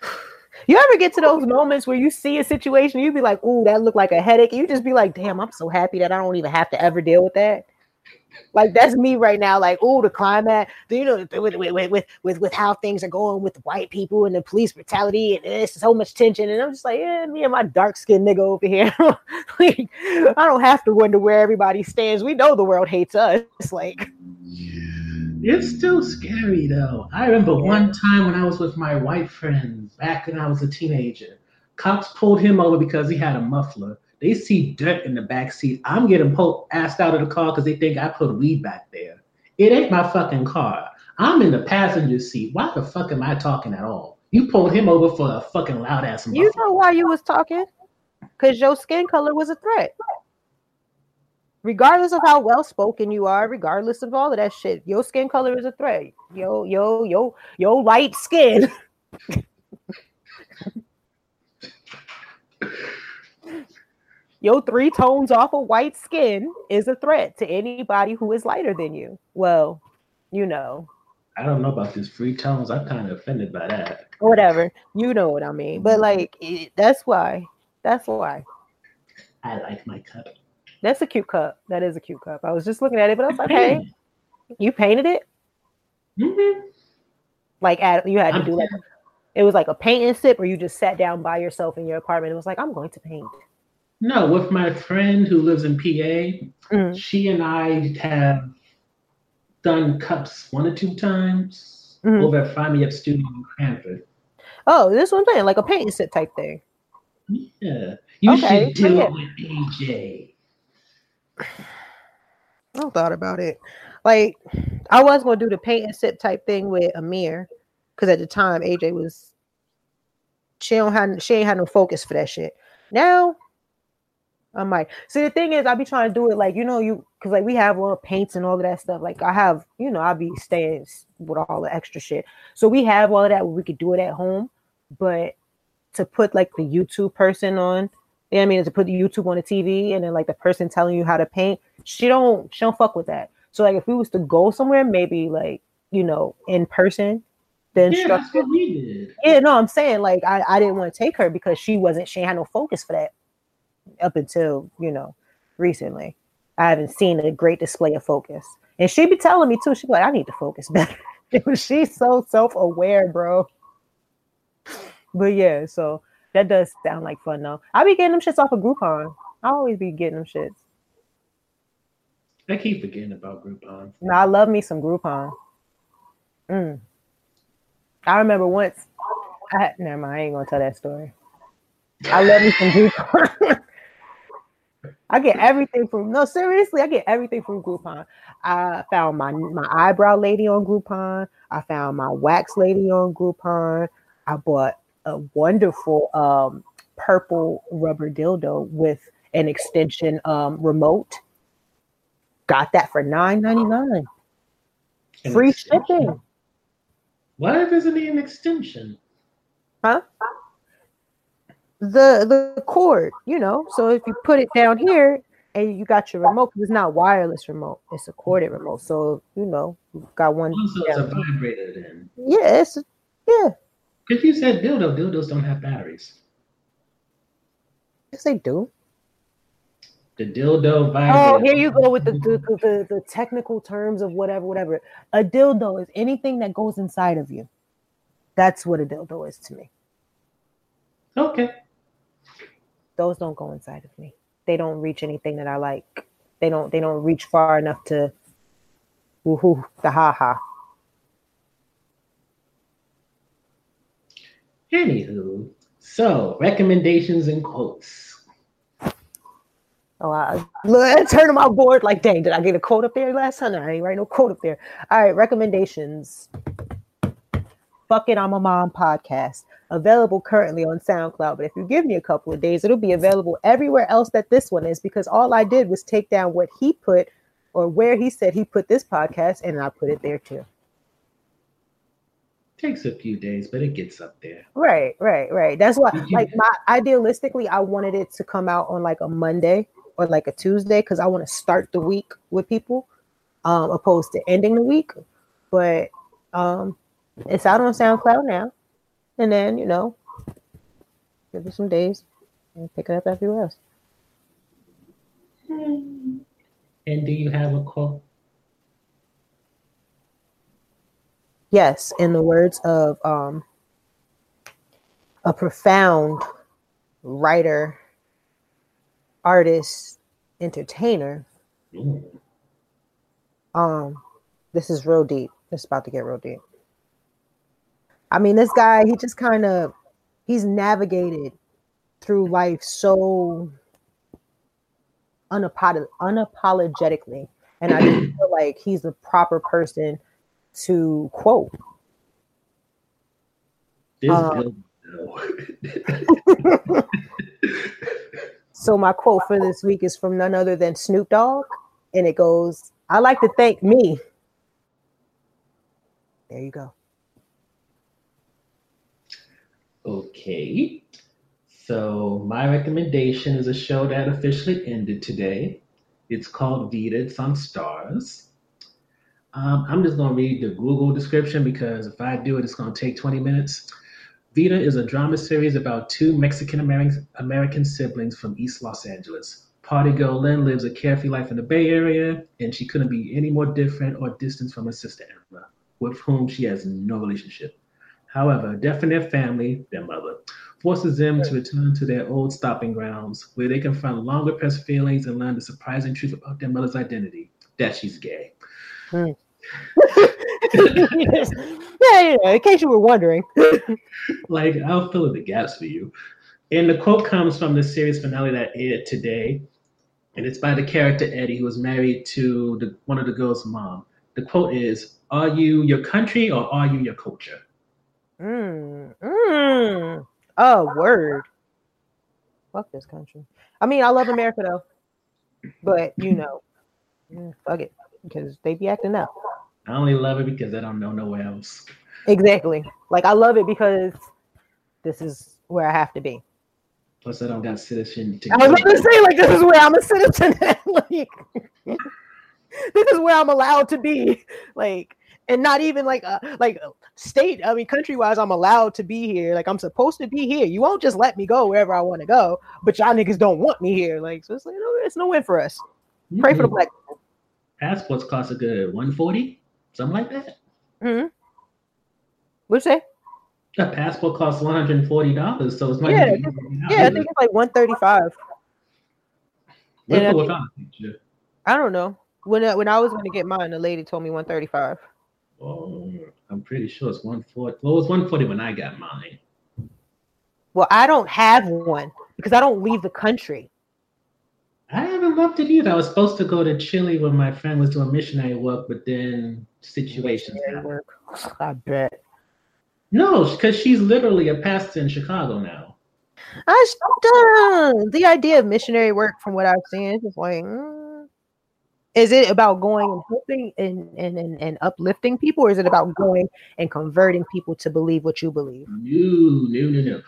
A: you ever get to those moments where you see a situation, you'd be like, "Ooh, that looked like a headache." You just be like, "Damn, I'm so happy that I don't even have to ever deal with that." Like that's me right now. Like, oh, the climate, you know, with with with with with how things are going with white people and the police brutality, and there's so much tension. And I'm just like, yeah, me and my dark skinned nigga over here. like, I don't have to wonder where everybody stands. We know the world hates us. It's Like,
B: it's still scary though. I remember one time when I was with my white friends back when I was a teenager. Cops pulled him over because he had a muffler. They see dirt in the back seat. I'm getting pulled, asked out of the car because they think I put weed back there. It ain't my fucking car. I'm in the passenger seat. Why the fuck am I talking at all? You pulled him over for a fucking loud ass.
A: You know why you was talking? Because your skin color was a threat regardless of how well spoken you are, regardless of all of that shit, your skin color is a threat. Yo, yo, yo, yo, light skin. Yo, three tones off of white skin is a threat to anybody who is lighter than you. Well, you know.
B: I don't know about these three tones. I'm kind of offended by that.
A: Whatever. You know what I mean. But like, it, that's why. That's why.
B: I like my cup.
A: That's a cute cup. That is a cute cup. I was just looking at it, but I was like, hey, you painted it? Mm-hmm. Like at, you had to I'm do like it was like a paint and sip, or you just sat down by yourself in your apartment and was like, I'm going to paint.
B: No, with my friend who lives in PA, mm. she and I have done cups one or two times mm-hmm. over at Find Me Up Studio in Cranford.
A: Oh, this one thing, like a paint and sit type thing.
B: Yeah. You okay. should do yeah. it with AJ.
A: I thought about it. Like I was gonna do the paint and sip type thing with Amir, because at the time AJ was she don't have she ain't had no focus for that shit. Now I'm like, see the thing is I be trying to do it like you know you because like we have all the paints and all of that stuff. Like I have, you know, I'll be staying with all the extra shit. So we have all of that we could do it at home, but to put like the YouTube person on, you know I mean, to put the YouTube on the TV and then like the person telling you how to paint, she don't she don't fuck with that. So like if we was to go somewhere, maybe like you know in person, the instructor. Yeah, yeah, no, I'm saying like I, I didn't want to take her because she wasn't she had no focus for that up until you know recently. I haven't seen a great display of focus, and she be telling me too. She be like, I need to focus better. She's so self aware, bro. But yeah, so that does sound like fun though. I be getting them shits off of Groupon. I always be getting them shits.
B: I keep forgetting about Groupon.
A: No, I love me some Groupon. Mm. I remember once. I never mind. I ain't gonna tell that story. I love me some Groupon. I get everything from no seriously. I get everything from Groupon. I found my my eyebrow lady on Groupon. I found my wax lady on Groupon. I bought a wonderful um, purple rubber dildo with an extension um, remote Got that for nine ninety nine. Free extension. shipping.
B: Why doesn't need an extension?
A: Huh? The the cord, you know. So if you put it down here and you got your remote, it's not wireless remote, it's a corded remote. So you know, you got one.
B: Oh, also, it's a vibrator then.
A: Yeah, it's yeah.
B: Because you said dildo, dildos don't have batteries.
A: Yes, they do
B: the dildo
A: vibrator. Oh, here you go with the the, the the technical terms of whatever, whatever. A dildo is anything that goes inside of you. That's what a dildo is to me.
B: Okay.
A: Those don't go inside of me. They don't reach anything that I like. They don't they don't reach far enough to woohoo the ha ha.
B: Anywho, so recommendations and quotes.
A: Oh, I, look, turn to my board like, dang, did I get a quote up there last time? I ain't write no quote up there. All right, recommendations. Fuck it, I'm a mom podcast. Available currently on SoundCloud, but if you give me a couple of days, it'll be available everywhere else that this one is because all I did was take down what he put or where he said he put this podcast, and I put it there too.
B: Takes a few days, but it gets up there.
A: Right, right, right. That's why, like, my idealistically, I wanted it to come out on like a Monday or like a Tuesday because I want to start the week with people, um, opposed to ending the week. But um, it's out on SoundCloud now, and then you know, give it some days and pick it up everywhere else.
B: And do you have a quote?
A: Yes, in the words of um, a profound writer artist, entertainer. Um, this is real deep. It's about to get real deep. I mean, this guy, he just kind of he's navigated through life so unapolog- unapologetically. And I feel like he's the proper person to quote. Um, So my quote for this week is from none other than Snoop Dogg, and it goes, "I like to thank me." There you go.
B: Okay. So my recommendation is a show that officially ended today. It's called Vida. It's on Starz. Um, I'm just gonna read the Google description because if I do it, it's gonna take 20 minutes. Vida is a drama series about two Mexican American siblings from East Los Angeles. Party girl Lynn lives a carefree life in the Bay Area, and she couldn't be any more different or distant from her sister Emma, with whom she has no relationship. However, deaf in their family, their mother, forces them to return to their old stopping grounds, where they confront long repressed feelings and learn the surprising truth about their mother's identity that she's gay.
A: Hmm. yeah, yeah, in case you were wondering.
B: like, I'll fill in the gaps for you. And the quote comes from the series finale that aired today, and it's by the character Eddie, who was married to the, one of the girls' mom. The quote is, "Are you your country or are you your culture?"
A: Mm, mm. Oh, word. Fuck this country. I mean, I love America though, but you know, fuck it because they be acting up.
B: I only love it because I don't know nowhere else.
A: Exactly. Like I love it because this is where I have to be.
B: Plus, I don't got citizen.
A: To I was going to say, like, this is where I'm a citizen. like, this is where I'm allowed to be. Like, and not even like uh, like state. I mean, country wise, I'm allowed to be here. Like, I'm supposed to be here. You won't just let me go wherever I want to go, but y'all niggas don't want me here. Like, so it's like, no, it's no win for us. Pray mm-hmm. for the black. People.
B: Passports cost a good 140, something like that.
A: Hmm. What'd you say?
B: A passport costs one hundred and forty dollars, so it's like
A: yeah, yeah, I think it's like one thirty five. I don't know. When I, when I was going to get mine, the lady told me one thirty five.
B: Oh, I'm pretty sure it's one forty. Well, it was one forty when I got mine.
A: Well, I don't have one because I don't leave the country.
B: I haven't loved it either. I was supposed to go to Chile when my friend was doing missionary work, but then situations. Work.
A: I bet.
B: No, because she's literally a pastor in Chicago now.
A: I still the idea of missionary work, from what I've seen, is like, mm, is it about going and helping and, and and and uplifting people, or is it about going and converting people to believe what you believe?
B: No, no, no, no.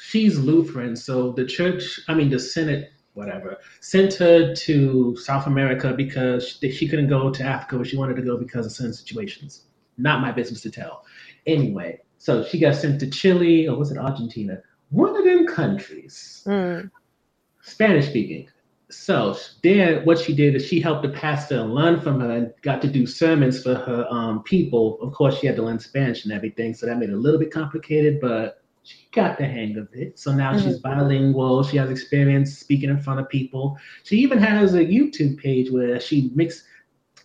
B: She's Lutheran, so the church, I mean, the Senate, whatever, sent her to South America because she couldn't go to Africa where she wanted to go because of certain situations. Not my business to tell. Anyway, so she got sent to Chile or was it Argentina? One of them countries, mm. Spanish speaking. So then what she did is she helped the pastor learn from her and got to do sermons for her um, people. Of course, she had to learn Spanish and everything, so that made it a little bit complicated, but she got the hang of it. So now mm-hmm. she's bilingual. She has experience speaking in front of people. She even has a YouTube page where she makes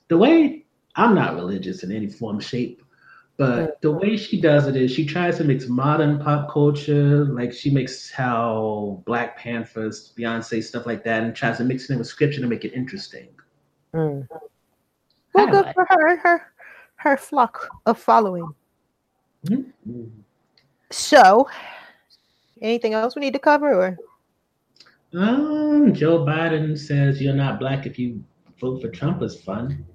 B: the way I'm not religious in any form, shape, but the way she does it is she tries to mix modern pop culture, like she makes how Black Panthers, Beyonce, stuff like that, and tries to mix it in with scripture to make it interesting.
A: Mm. Well, good like. for her, her, her flock of following. Mm-hmm. So, anything else we need to cover, or?
B: Um, Joe Biden says you're not black if you vote for Trump is fun.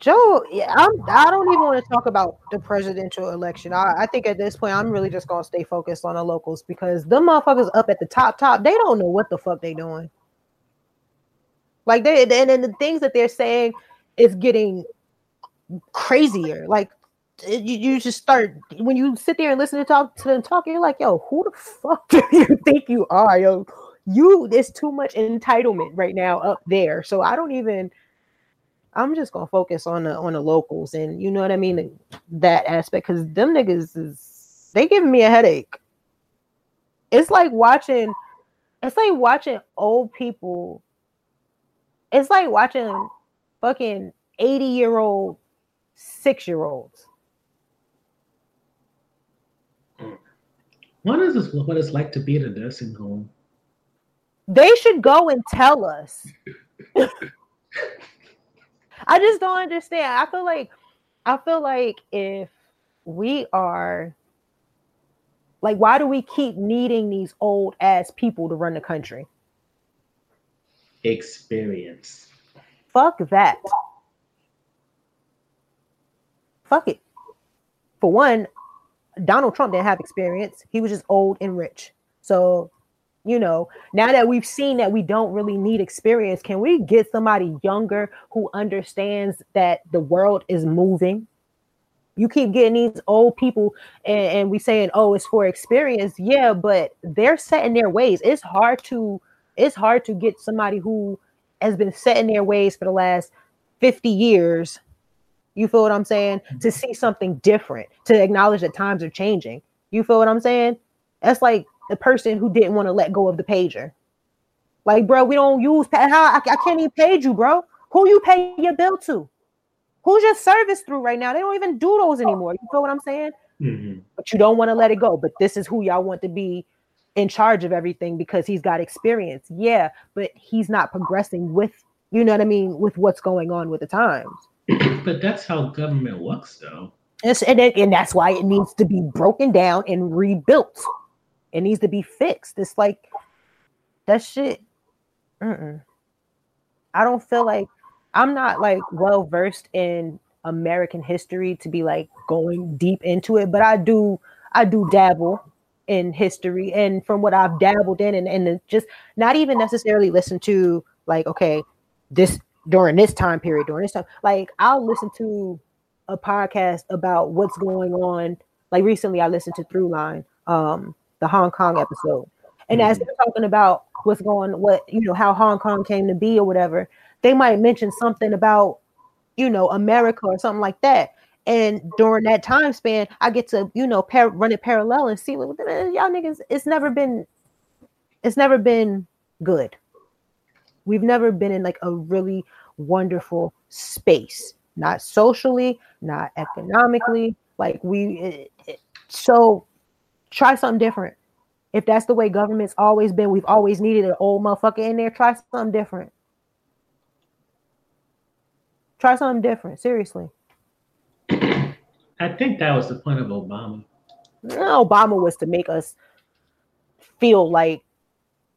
A: Joe, yeah, I'm, I don't even want to talk about the presidential election. I, I think at this point, I'm really just gonna stay focused on the locals because the motherfuckers up at the top, top, they don't know what the fuck they doing. Like they, and then the things that they're saying is getting crazier. Like you, you just start when you sit there and listen to talk to them talk, you're like, yo, who the fuck do you think you are, yo? You, there's too much entitlement right now up there. So I don't even I'm just gonna focus on the on the locals and you know what I mean that aspect because them niggas is they giving me a headache. It's like watching, it's like watching old people. It's like watching fucking 80 year old six year olds.
B: What is this? What it's like to be in a nursing home?
A: They should go and tell us. I just don't understand. I feel like I feel like if we are like why do we keep needing these old ass people to run the country?
B: Experience.
A: Fuck that. Fuck it. For one, Donald Trump didn't have experience. He was just old and rich. So you know, now that we've seen that we don't really need experience, can we get somebody younger who understands that the world is moving? You keep getting these old people and, and we saying, oh, it's for experience. Yeah, but they're set in their ways. It's hard to it's hard to get somebody who has been set in their ways for the last 50 years. You feel what I'm saying? To mm-hmm. see something different, to acknowledge that times are changing. You feel what I'm saying? That's like the person who didn't want to let go of the pager. Like, bro, we don't use how I, I can't even page you, bro. Who you pay your bill to? Who's your service through right now? They don't even do those anymore. You feel what I'm saying? Mm-hmm. But you don't want to let it go. But this is who y'all want to be in charge of everything because he's got experience. Yeah, but he's not progressing with, you know what I mean, with what's going on with the times.
B: but that's how government works, though.
A: It's, and, it, and that's why it needs to be broken down and rebuilt. It needs to be fixed. It's like that shit. Mm-mm. I don't feel like I'm not like well versed in American history to be like going deep into it, but I do I do dabble in history and from what I've dabbled in and, and just not even necessarily listen to like okay this during this time period during this time like I'll listen to a podcast about what's going on like recently I listened to Throughline um the Hong Kong episode and mm-hmm. as they're talking about what's going what you know how Hong Kong came to be or whatever they might mention something about you know America or something like that and during that time span, I get to, you know, par- run it parallel and see what y'all niggas, it's never been, it's never been good. We've never been in like a really wonderful space, not socially, not economically. Like we, it, it, so try something different. If that's the way government's always been, we've always needed an old motherfucker in there. Try something different. Try something different. Seriously.
B: I think that was the point of Obama.
A: Obama was to make us feel like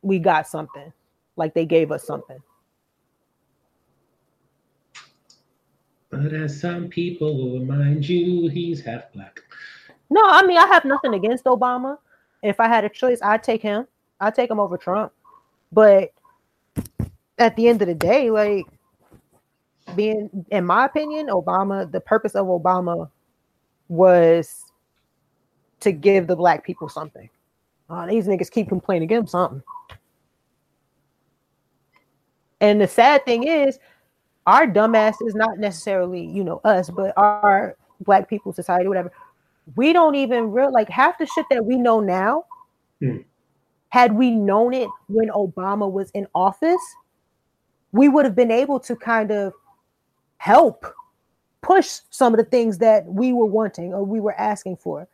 A: we got something, like they gave us something.
B: But as some people will remind you, he's half black.
A: No, I mean I have nothing against Obama. If I had a choice, I'd take him. I'd take him over Trump. But at the end of the day, like being in my opinion, Obama, the purpose of Obama was to give the black people something. Oh, these niggas keep complaining, give them something. And the sad thing is, our dumbasses, not necessarily, you know, us, but our black people society, whatever, we don't even real like half the shit that we know now. Hmm. Had we known it when Obama was in office, we would have been able to kind of help push some of the things that we were wanting or we were asking for.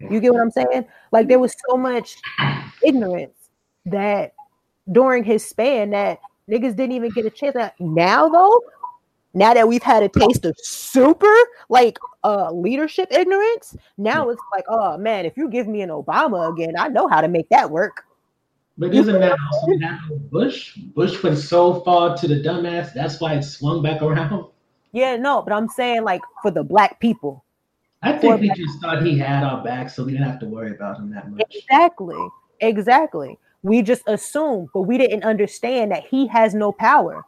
A: You get what I'm saying? Like there was so much ignorance that during his span that niggas didn't even get a chance. Now though, now that we've had a taste of super like uh leadership ignorance, now it's like, oh man, if you give me an Obama again, I know how to make that work.
B: But isn't that also now Bush? Bush went so far to the dumbass, that's why it swung back around.
A: Yeah, no, but I'm saying like for the black people.
B: I think we just thought he had our back, so we didn't have to worry about him that much.
A: Exactly. Exactly. We just assumed, but we didn't understand that he has no power.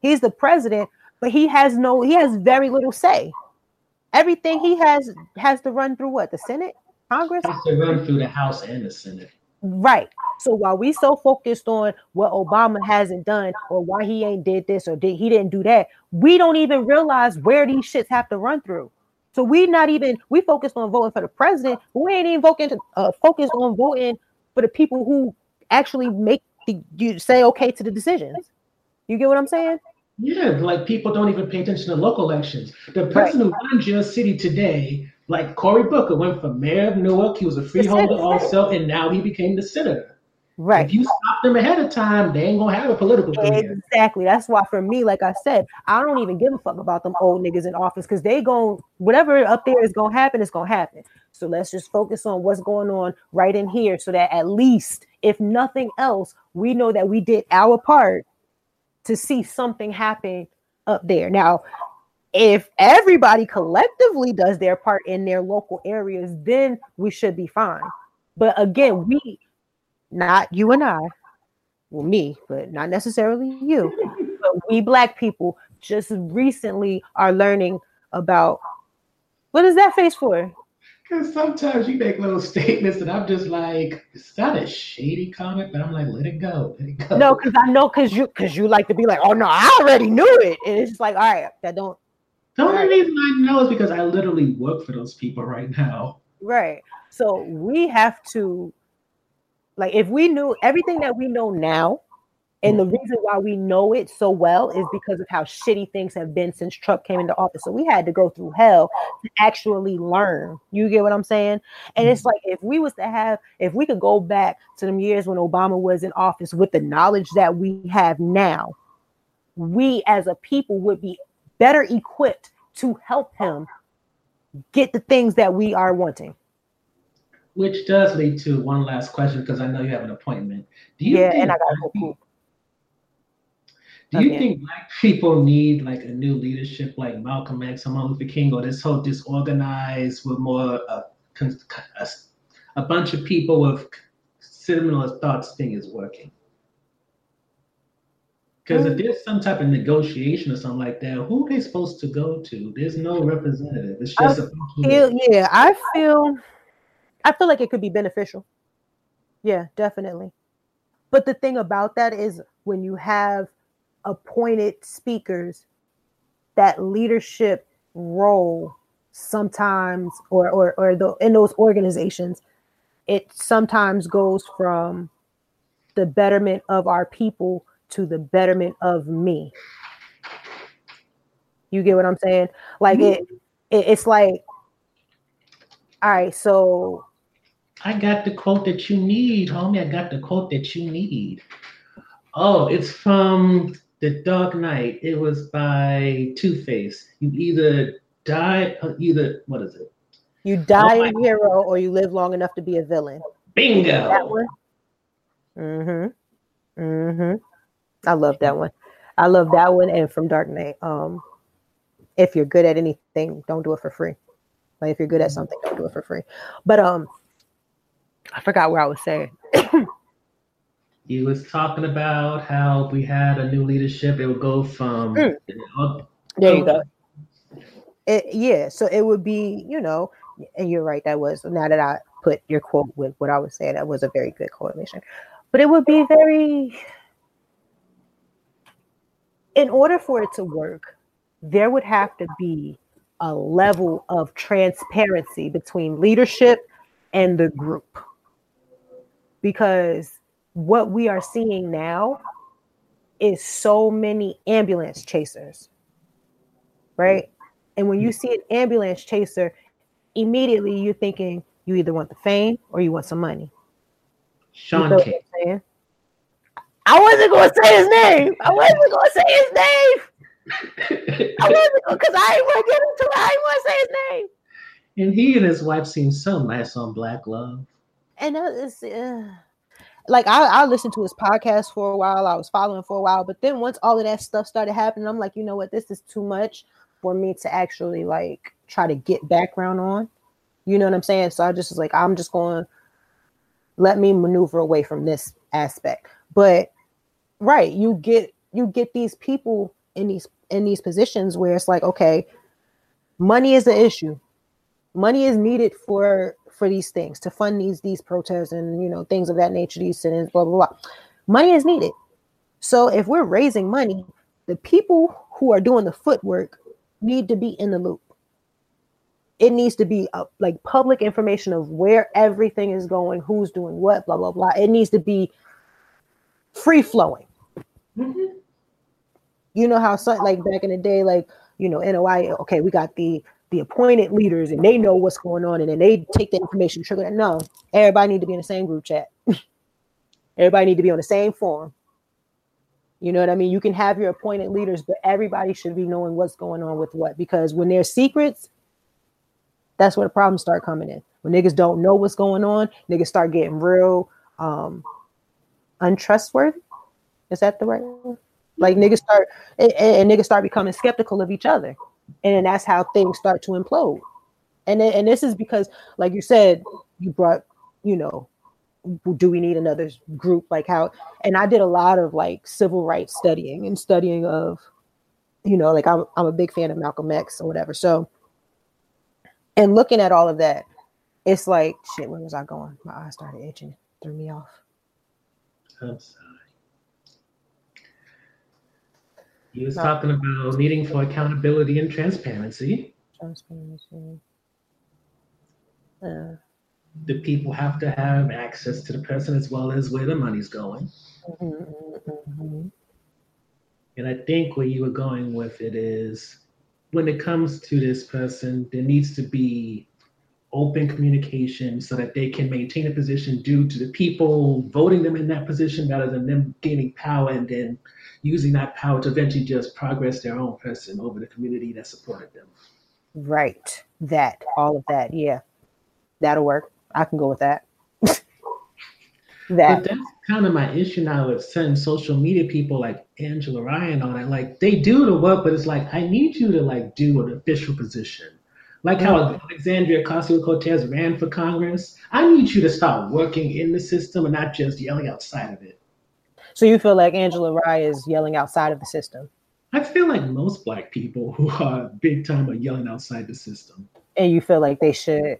A: He's the president, but he has no, he has very little say. Everything he has has to run through what? The Senate? Congress?
B: Has to run through the House and the Senate.
A: Right. So while we so focused on what Obama hasn't done or why he ain't did this or did he didn't do that, we don't even realize where these shits have to run through. So we not even we focused on voting for the president, but we ain't even voting to uh, focus on voting for the people who actually make the you say okay to the decisions. You get what I'm saying?
B: Yeah, like people don't even pay attention to local elections. The person right. who runs your city today like Cory Booker went from mayor of Newark, he was a freeholder also, and now he became the senator.
A: Right.
B: If you stop them ahead of time, they ain't gonna have a political
A: career. Exactly. That's why for me, like I said, I don't even give a fuck about them old niggas in office because they going whatever up there is gonna happen is gonna happen. So let's just focus on what's going on right in here so that at least, if nothing else, we know that we did our part to see something happen up there. Now, if everybody collectively does their part in their local areas, then we should be fine. But again, we, not you and I, well, me, but not necessarily you, but we black people just recently are learning about what is that face for?
B: Because sometimes you make little statements and I'm just like, is that a shady comment? But I'm like, let it go. Let it go.
A: No, because I know because you because you like to be like, oh no, I already knew it. And it's just like, all right, that don't
B: the only reason I know is because I literally work for those people right now.
A: Right. So we have to, like, if we knew everything that we know now, and the reason why we know it so well is because of how shitty things have been since Trump came into office. So we had to go through hell to actually learn. You get what I'm saying? And it's mm-hmm. like if we was to have, if we could go back to them years when Obama was in office with the knowledge that we have now, we as a people would be better equipped to help him get the things that we are wanting.
B: Which does lead to one last question because I know you have an appointment. Do you
A: yeah,
B: think
A: and I got to go
B: Do you
A: Okay.
B: think black people need like a new leadership like Malcolm X or Martin Luther King or this whole disorganized with more uh, con- a, a bunch of people with similar thoughts thing is working? Because if there's some type of negotiation or something like that, who are they supposed to go to? There's no representative. It's just a bunch of-
A: feel yeah i feel i feel like it could be beneficial yeah definitely but the thing about that is when you have appointed speakers that leadership role sometimes or or, or the, in those organizations it sometimes goes from the betterment of our people to the betterment of me you get what i'm saying like mm-hmm. it, it it's like all right so
B: I got the quote that you need, homie. I got the quote that you need. Oh, it's from The Dark Knight. It was by Two Face. You either die, uh, either what is it?
A: you die
B: Oh my-
A: a hero or you live long enough to be a villain
B: Bingo.
A: that one mm-hmm mm-hmm i love that one i love that one and from dark knight um if you're good at anything don't do it for free like if you're good at something don't do it for free but um i forgot where i was saying
B: You was talking about how we had a new leadership. It would go from
A: Mm. There you go. It, yeah, so it would be, you know, and you're right. That was now that I put your quote with what I was saying, that was a very good correlation. But it would be very, in order for it to work, there would have to be a level of transparency between leadership and the group. Because what we are seeing now is so many ambulance chasers right? And when you see an ambulance chaser, immediately you're thinking you either want the fame or you want some money. You
B: Shaun
A: feel what
B: King.
A: I'm saying? I wasn't going to say his name. I wasn't going to say his name. I wasn't because I ain't want to get into it. I ain't want to say his name.
B: and he and his wife seem so nice on Black Love.
A: And that is uh, like I, I listened to his podcast for a while. I was following for a while, but then once all of that stuff started happening, I'm like, you know what, this is too much for me to actually like try to get background on. You know what I'm saying? So I just was like, I'm just going to let me maneuver away from this aspect. But right, you get you get these people in these in these positions where it's like, okay, money is the issue money is needed for for these things to fund these these protests and you know things of that nature these sit-ins blah blah blah. Money is needed. So if we're raising money the people who are doing the footwork need to be in the loop. It needs to be uh, like public information of where everything is going who's doing what blah blah blah. It needs to be free flowing you know how some like back in the day like you know NOI okay we got the the appointed leaders and they know what's going on and then they take the information trigger. That no everybody need to be in the same group chat. Everybody need to be on the same forum. You know what i mean? You can have your appointed leaders but everybody should be knowing what's going on with what because when there's secrets that's where the problems start coming in. When niggas don't know what's going on niggas start getting real um untrustworthy. Is that the right word? Like niggas start and, and niggas start becoming skeptical of each other and then that's how things start to implode. And and this is because like you said you brought you know do we need another group? Like how and i did a lot of like civil rights studying and studying of you know like i'm, I'm a big fan of malcolm x or whatever. So and looking at all of that it's like shit where was i going my eyes started itching. Threw me off
B: sorry. He was talking about needing for accountability and transparency.
A: Transparency.
B: Uh, the people have to have access to the person as well as where the money's going. Mm-hmm, mm-hmm. And I think where you were going with it is when it comes to this person, there needs to be open communication so that they can maintain a position due to the people voting them in that position rather than them gaining power and then using that power to eventually just progress their own person over the community that supported them.
A: Right. That, all of that. Yeah. That'll work. I can go with that.
B: that. But that's kind of my issue now with certain social media people like Angela Ryan all that. Like they do the work, but it's like I need you to like do an official position. Like how Alexandria Ocasio Cortez ran for Congress. I need you to start working in the system and not just yelling outside of it.
A: So you feel like Angela Rye is yelling outside of the system?
B: I feel like most black people who are big time are yelling outside the system.
A: And you feel like they should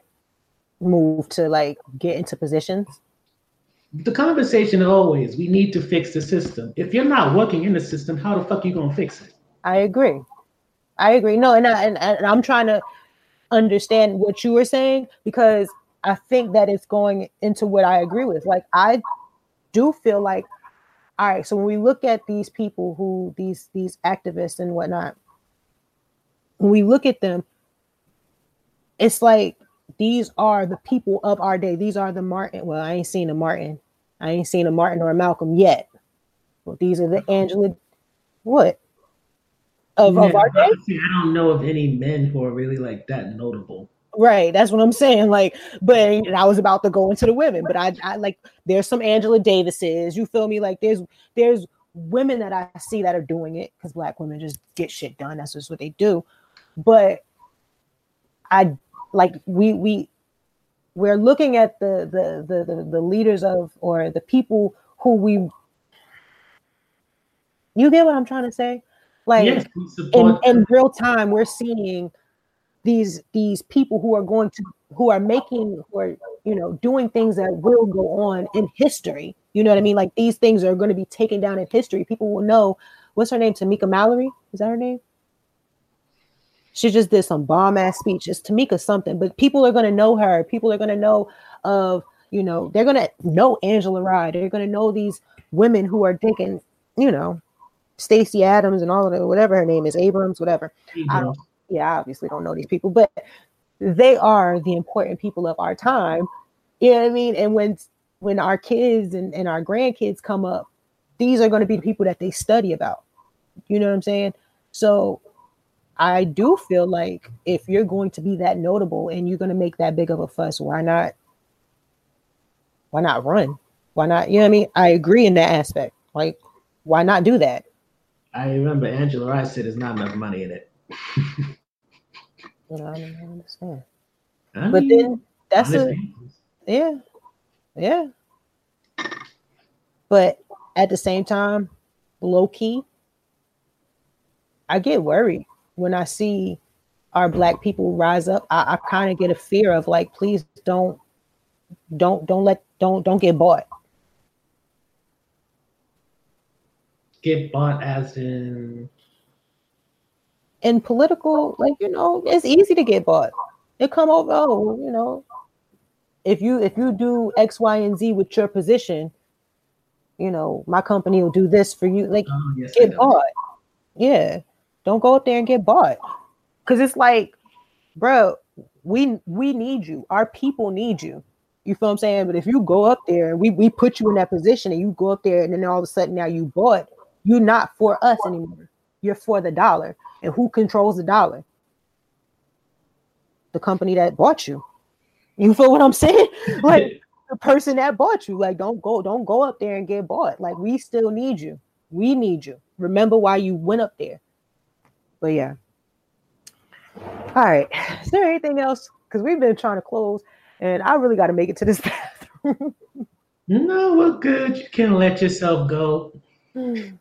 A: move to like get into positions?
B: The conversation always we need to fix the system. If you're not working in the system, how the fuck are you gonna fix it?
A: I agree. I agree. No, and, I, and, and I'm trying to understand what you were saying because I think that it's going into what I agree with. Like I do feel like, all right, so when we look at these people who these these activists and whatnot, when we look at them, it's like these are the people of our day. These are the Martin. Well, I ain't seen a Martin. I ain't seen a Martin or a Malcolm yet. Well, these are the uh-huh. Angela. What?
B: of, yeah, of our day. I don't know of any men who are really like that notable.
A: Right, that's what I'm saying. Like, but I was about to go into the women, but I, I like there's some Angela Davises. You feel me? Like there's there's women that I see that are doing it because black women just get shit done. That's just what they do. But I like we we we're looking at the the the the, the leaders of or the people who we you get what I'm trying to say? Like yes, in, in real time, we're seeing these these people who are going to who are making or you know doing things that will go on in history. You know what I mean? Like these things are going to be taken down in history. People will know what's her name? Tamika Mallory? Is that her name? She just did some bomb ass speech. It's Tamika something, but people are going to know her. People are going to know of you know they're going to know Angela Rye. They're going to know these women who are taking you know Stacey Adams and all of the whatever her name is, Abrams, whatever. Mm-hmm. I don't yeah, I obviously don't know these people, but they are the important people of our time. You know what I mean? And when when our kids and, and our grandkids come up, these are going to be the people that they study about. You know what I'm saying? So I do feel like if you're going to be that notable and you're going to make that big of a fuss, why not? Why not run? Why not? You know what I mean? I agree in that aspect. Like, why not do that?
B: I remember Angela Rice said there's not enough money in it.
A: I don't understand. I but then that's a yeah, yeah. But at the same time, low key, I get worried when I see our black people rise up. I, I kind of get a fear of like, please don't, don't, don't let, don't, don't get bought.
B: get bought as in
A: in political like you know it's easy to get bought. It come over oh you know if you if you do x y and z with your position you know my company will do this for you like oh, yes, get bought. Yeah. Don't go up there and get bought. Because it's like bro we we need you. Our people need you. You feel what i'm saying? But if you go up there and we, we put you in that position and you go up there and then all of a sudden now you bought you're not for us anymore. You're for the dollar. And who controls the dollar? The company that bought you. You feel what I'm saying? Like the person that bought you. Like, don't go, don't go up there and get bought. Like, we still need you. We need you. Remember why you went up there. But yeah. All right. Is there anything else? Because we've been trying to close, and I really got to make it to this bathroom.
B: no, we're good. You can let yourself go. Hmm.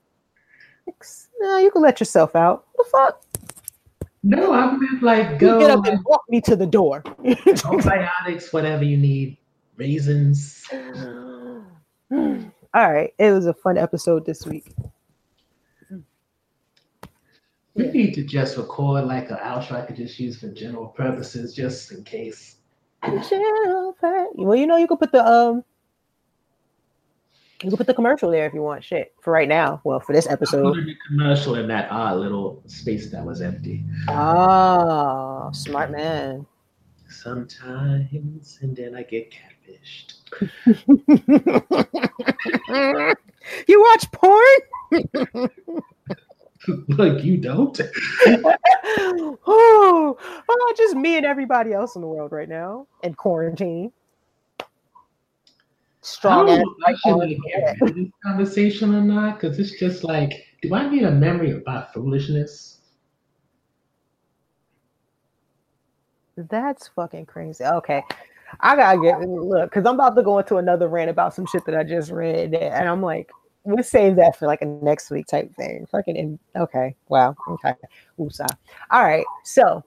A: No, you can let yourself out. The fuck?
B: No, I meant like go.
A: You get up and walk me to the door.
B: Probiotics, whatever you need, raisins.
A: All right, it was a fun episode this week.
B: We need to just record like an outro I could just use for general purposes, just in case. General purpose.
A: Well, you know, you could put the um, you can put the commercial there if you want. Shit, for right now. Well, for this episode,
B: commercial in that odd little space that was empty.
A: Oh, smart man.
B: Sometimes, and then I get catfished.
A: you watch porn?
B: like you don't.
A: oh, oh, just me and everybody else in the world right now in quarantine. Strong
B: ass like this conversation or not? Because it's just like, do I need a memory about foolishness?
A: That's fucking crazy. Okay. I gotta get look because I'm about to go into another rant about some shit that I just read, and I'm like, we'll save that for like a next week type thing. Fucking okay. Wow. Okay. Woosah. All right. So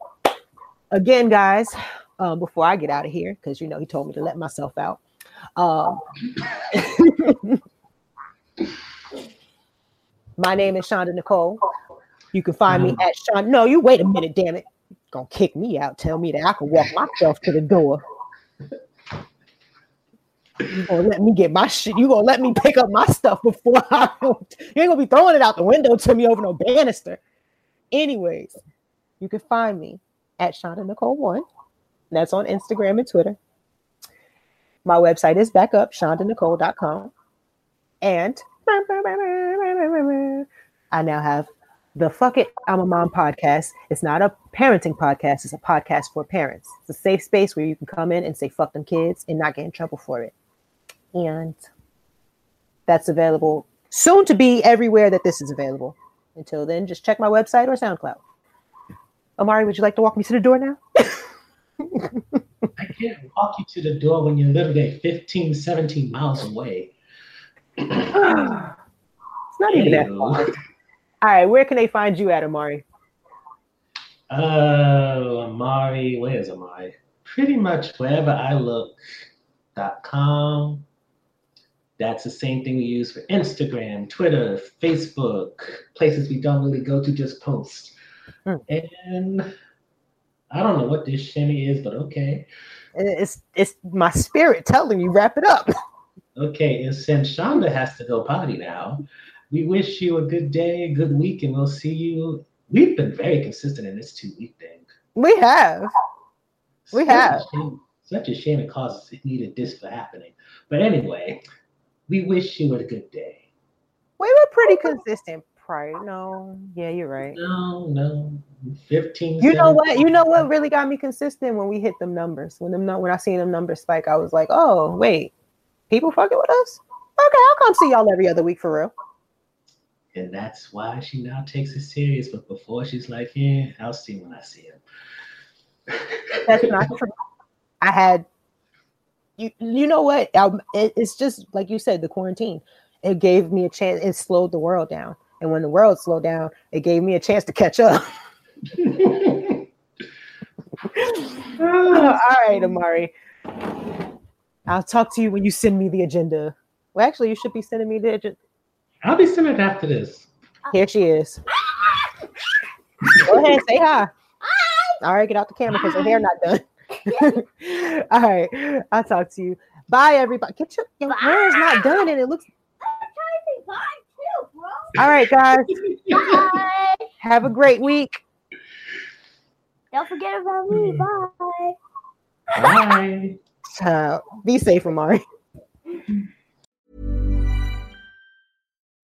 A: again, guys, um, before I get out of here, because you know he told me to let myself out. Um, my name is Shonda Nicole. You can find me at Shonda. No, you wait a minute, damn it. You're gonna kick me out. Tell me that I can walk myself to the door. You gonna let me get my shit? You gonna let me pick up my stuff before I? You ain't gonna be throwing it out the window to me over no banister. Anyways, you can find me at Shonda Nicole One. That's on Instagram and Twitter. My website is back up, shondanicole.com. And I now have the Fuck It, I'm a Mom podcast. It's not a parenting podcast, it's a podcast for parents. It's a safe space where you can come in and say fuck them kids and not get in trouble for it. And that's available soon to be everywhere that this is available. Until then, just check my website or SoundCloud. Amari, would you like to walk me to the door now?
B: I can't walk you to the door when you're literally 15, 17 miles away.
A: it's not even that far. All right, where can they find you at, Amari?
B: Uh, Amari, where's Amari? Pretty much wherever I look. Dot com. That's the same thing we use for Instagram, Twitter, Facebook, places we don't really go to, just post. Hmm. And I don't know what this shimmy is, but okay.
A: It's it's my spirit telling you wrap it up.
B: Okay, and since Shonda has to go potty now, we wish you a good day, a good week, and we'll see you. We've been very consistent in this two week thing.
A: We have. We such have.
B: A shame, such a shame it causes it needed this for happening. But anyway, we wish you a good day.
A: We were pretty consistent prior. No, yeah, you're right.
B: No, no. 15.
A: You know what? You know what really got me consistent when we hit them numbers. When them when I seen them numbers spike, I was like, oh wait, people fucking with us? Okay, I'll come see y'all every other week for real.
B: And that's why she now takes it serious. But before she's like, yeah, I'll see when I see him.
A: that's not true. I had you you know what? I, it, it's just like you said, the quarantine. It gave me a chance. It slowed the world down, and when the world slowed down, it gave me a chance to catch up. all right, Amari. I'll talk to you when you send me the agenda. Well, actually, you should be sending me the agenda.
B: I'll be sending it after this.
A: Here she is. Go ahead, say hi. All right, get out the camera because her hair not done. All right. I'll talk to you. Bye, everybody. Get your, your hair is not done and it looks. All right, guys. Bye. Have a great week.
E: Don't forget about me. Bye.
B: Bye.
A: So, be safe, Amari.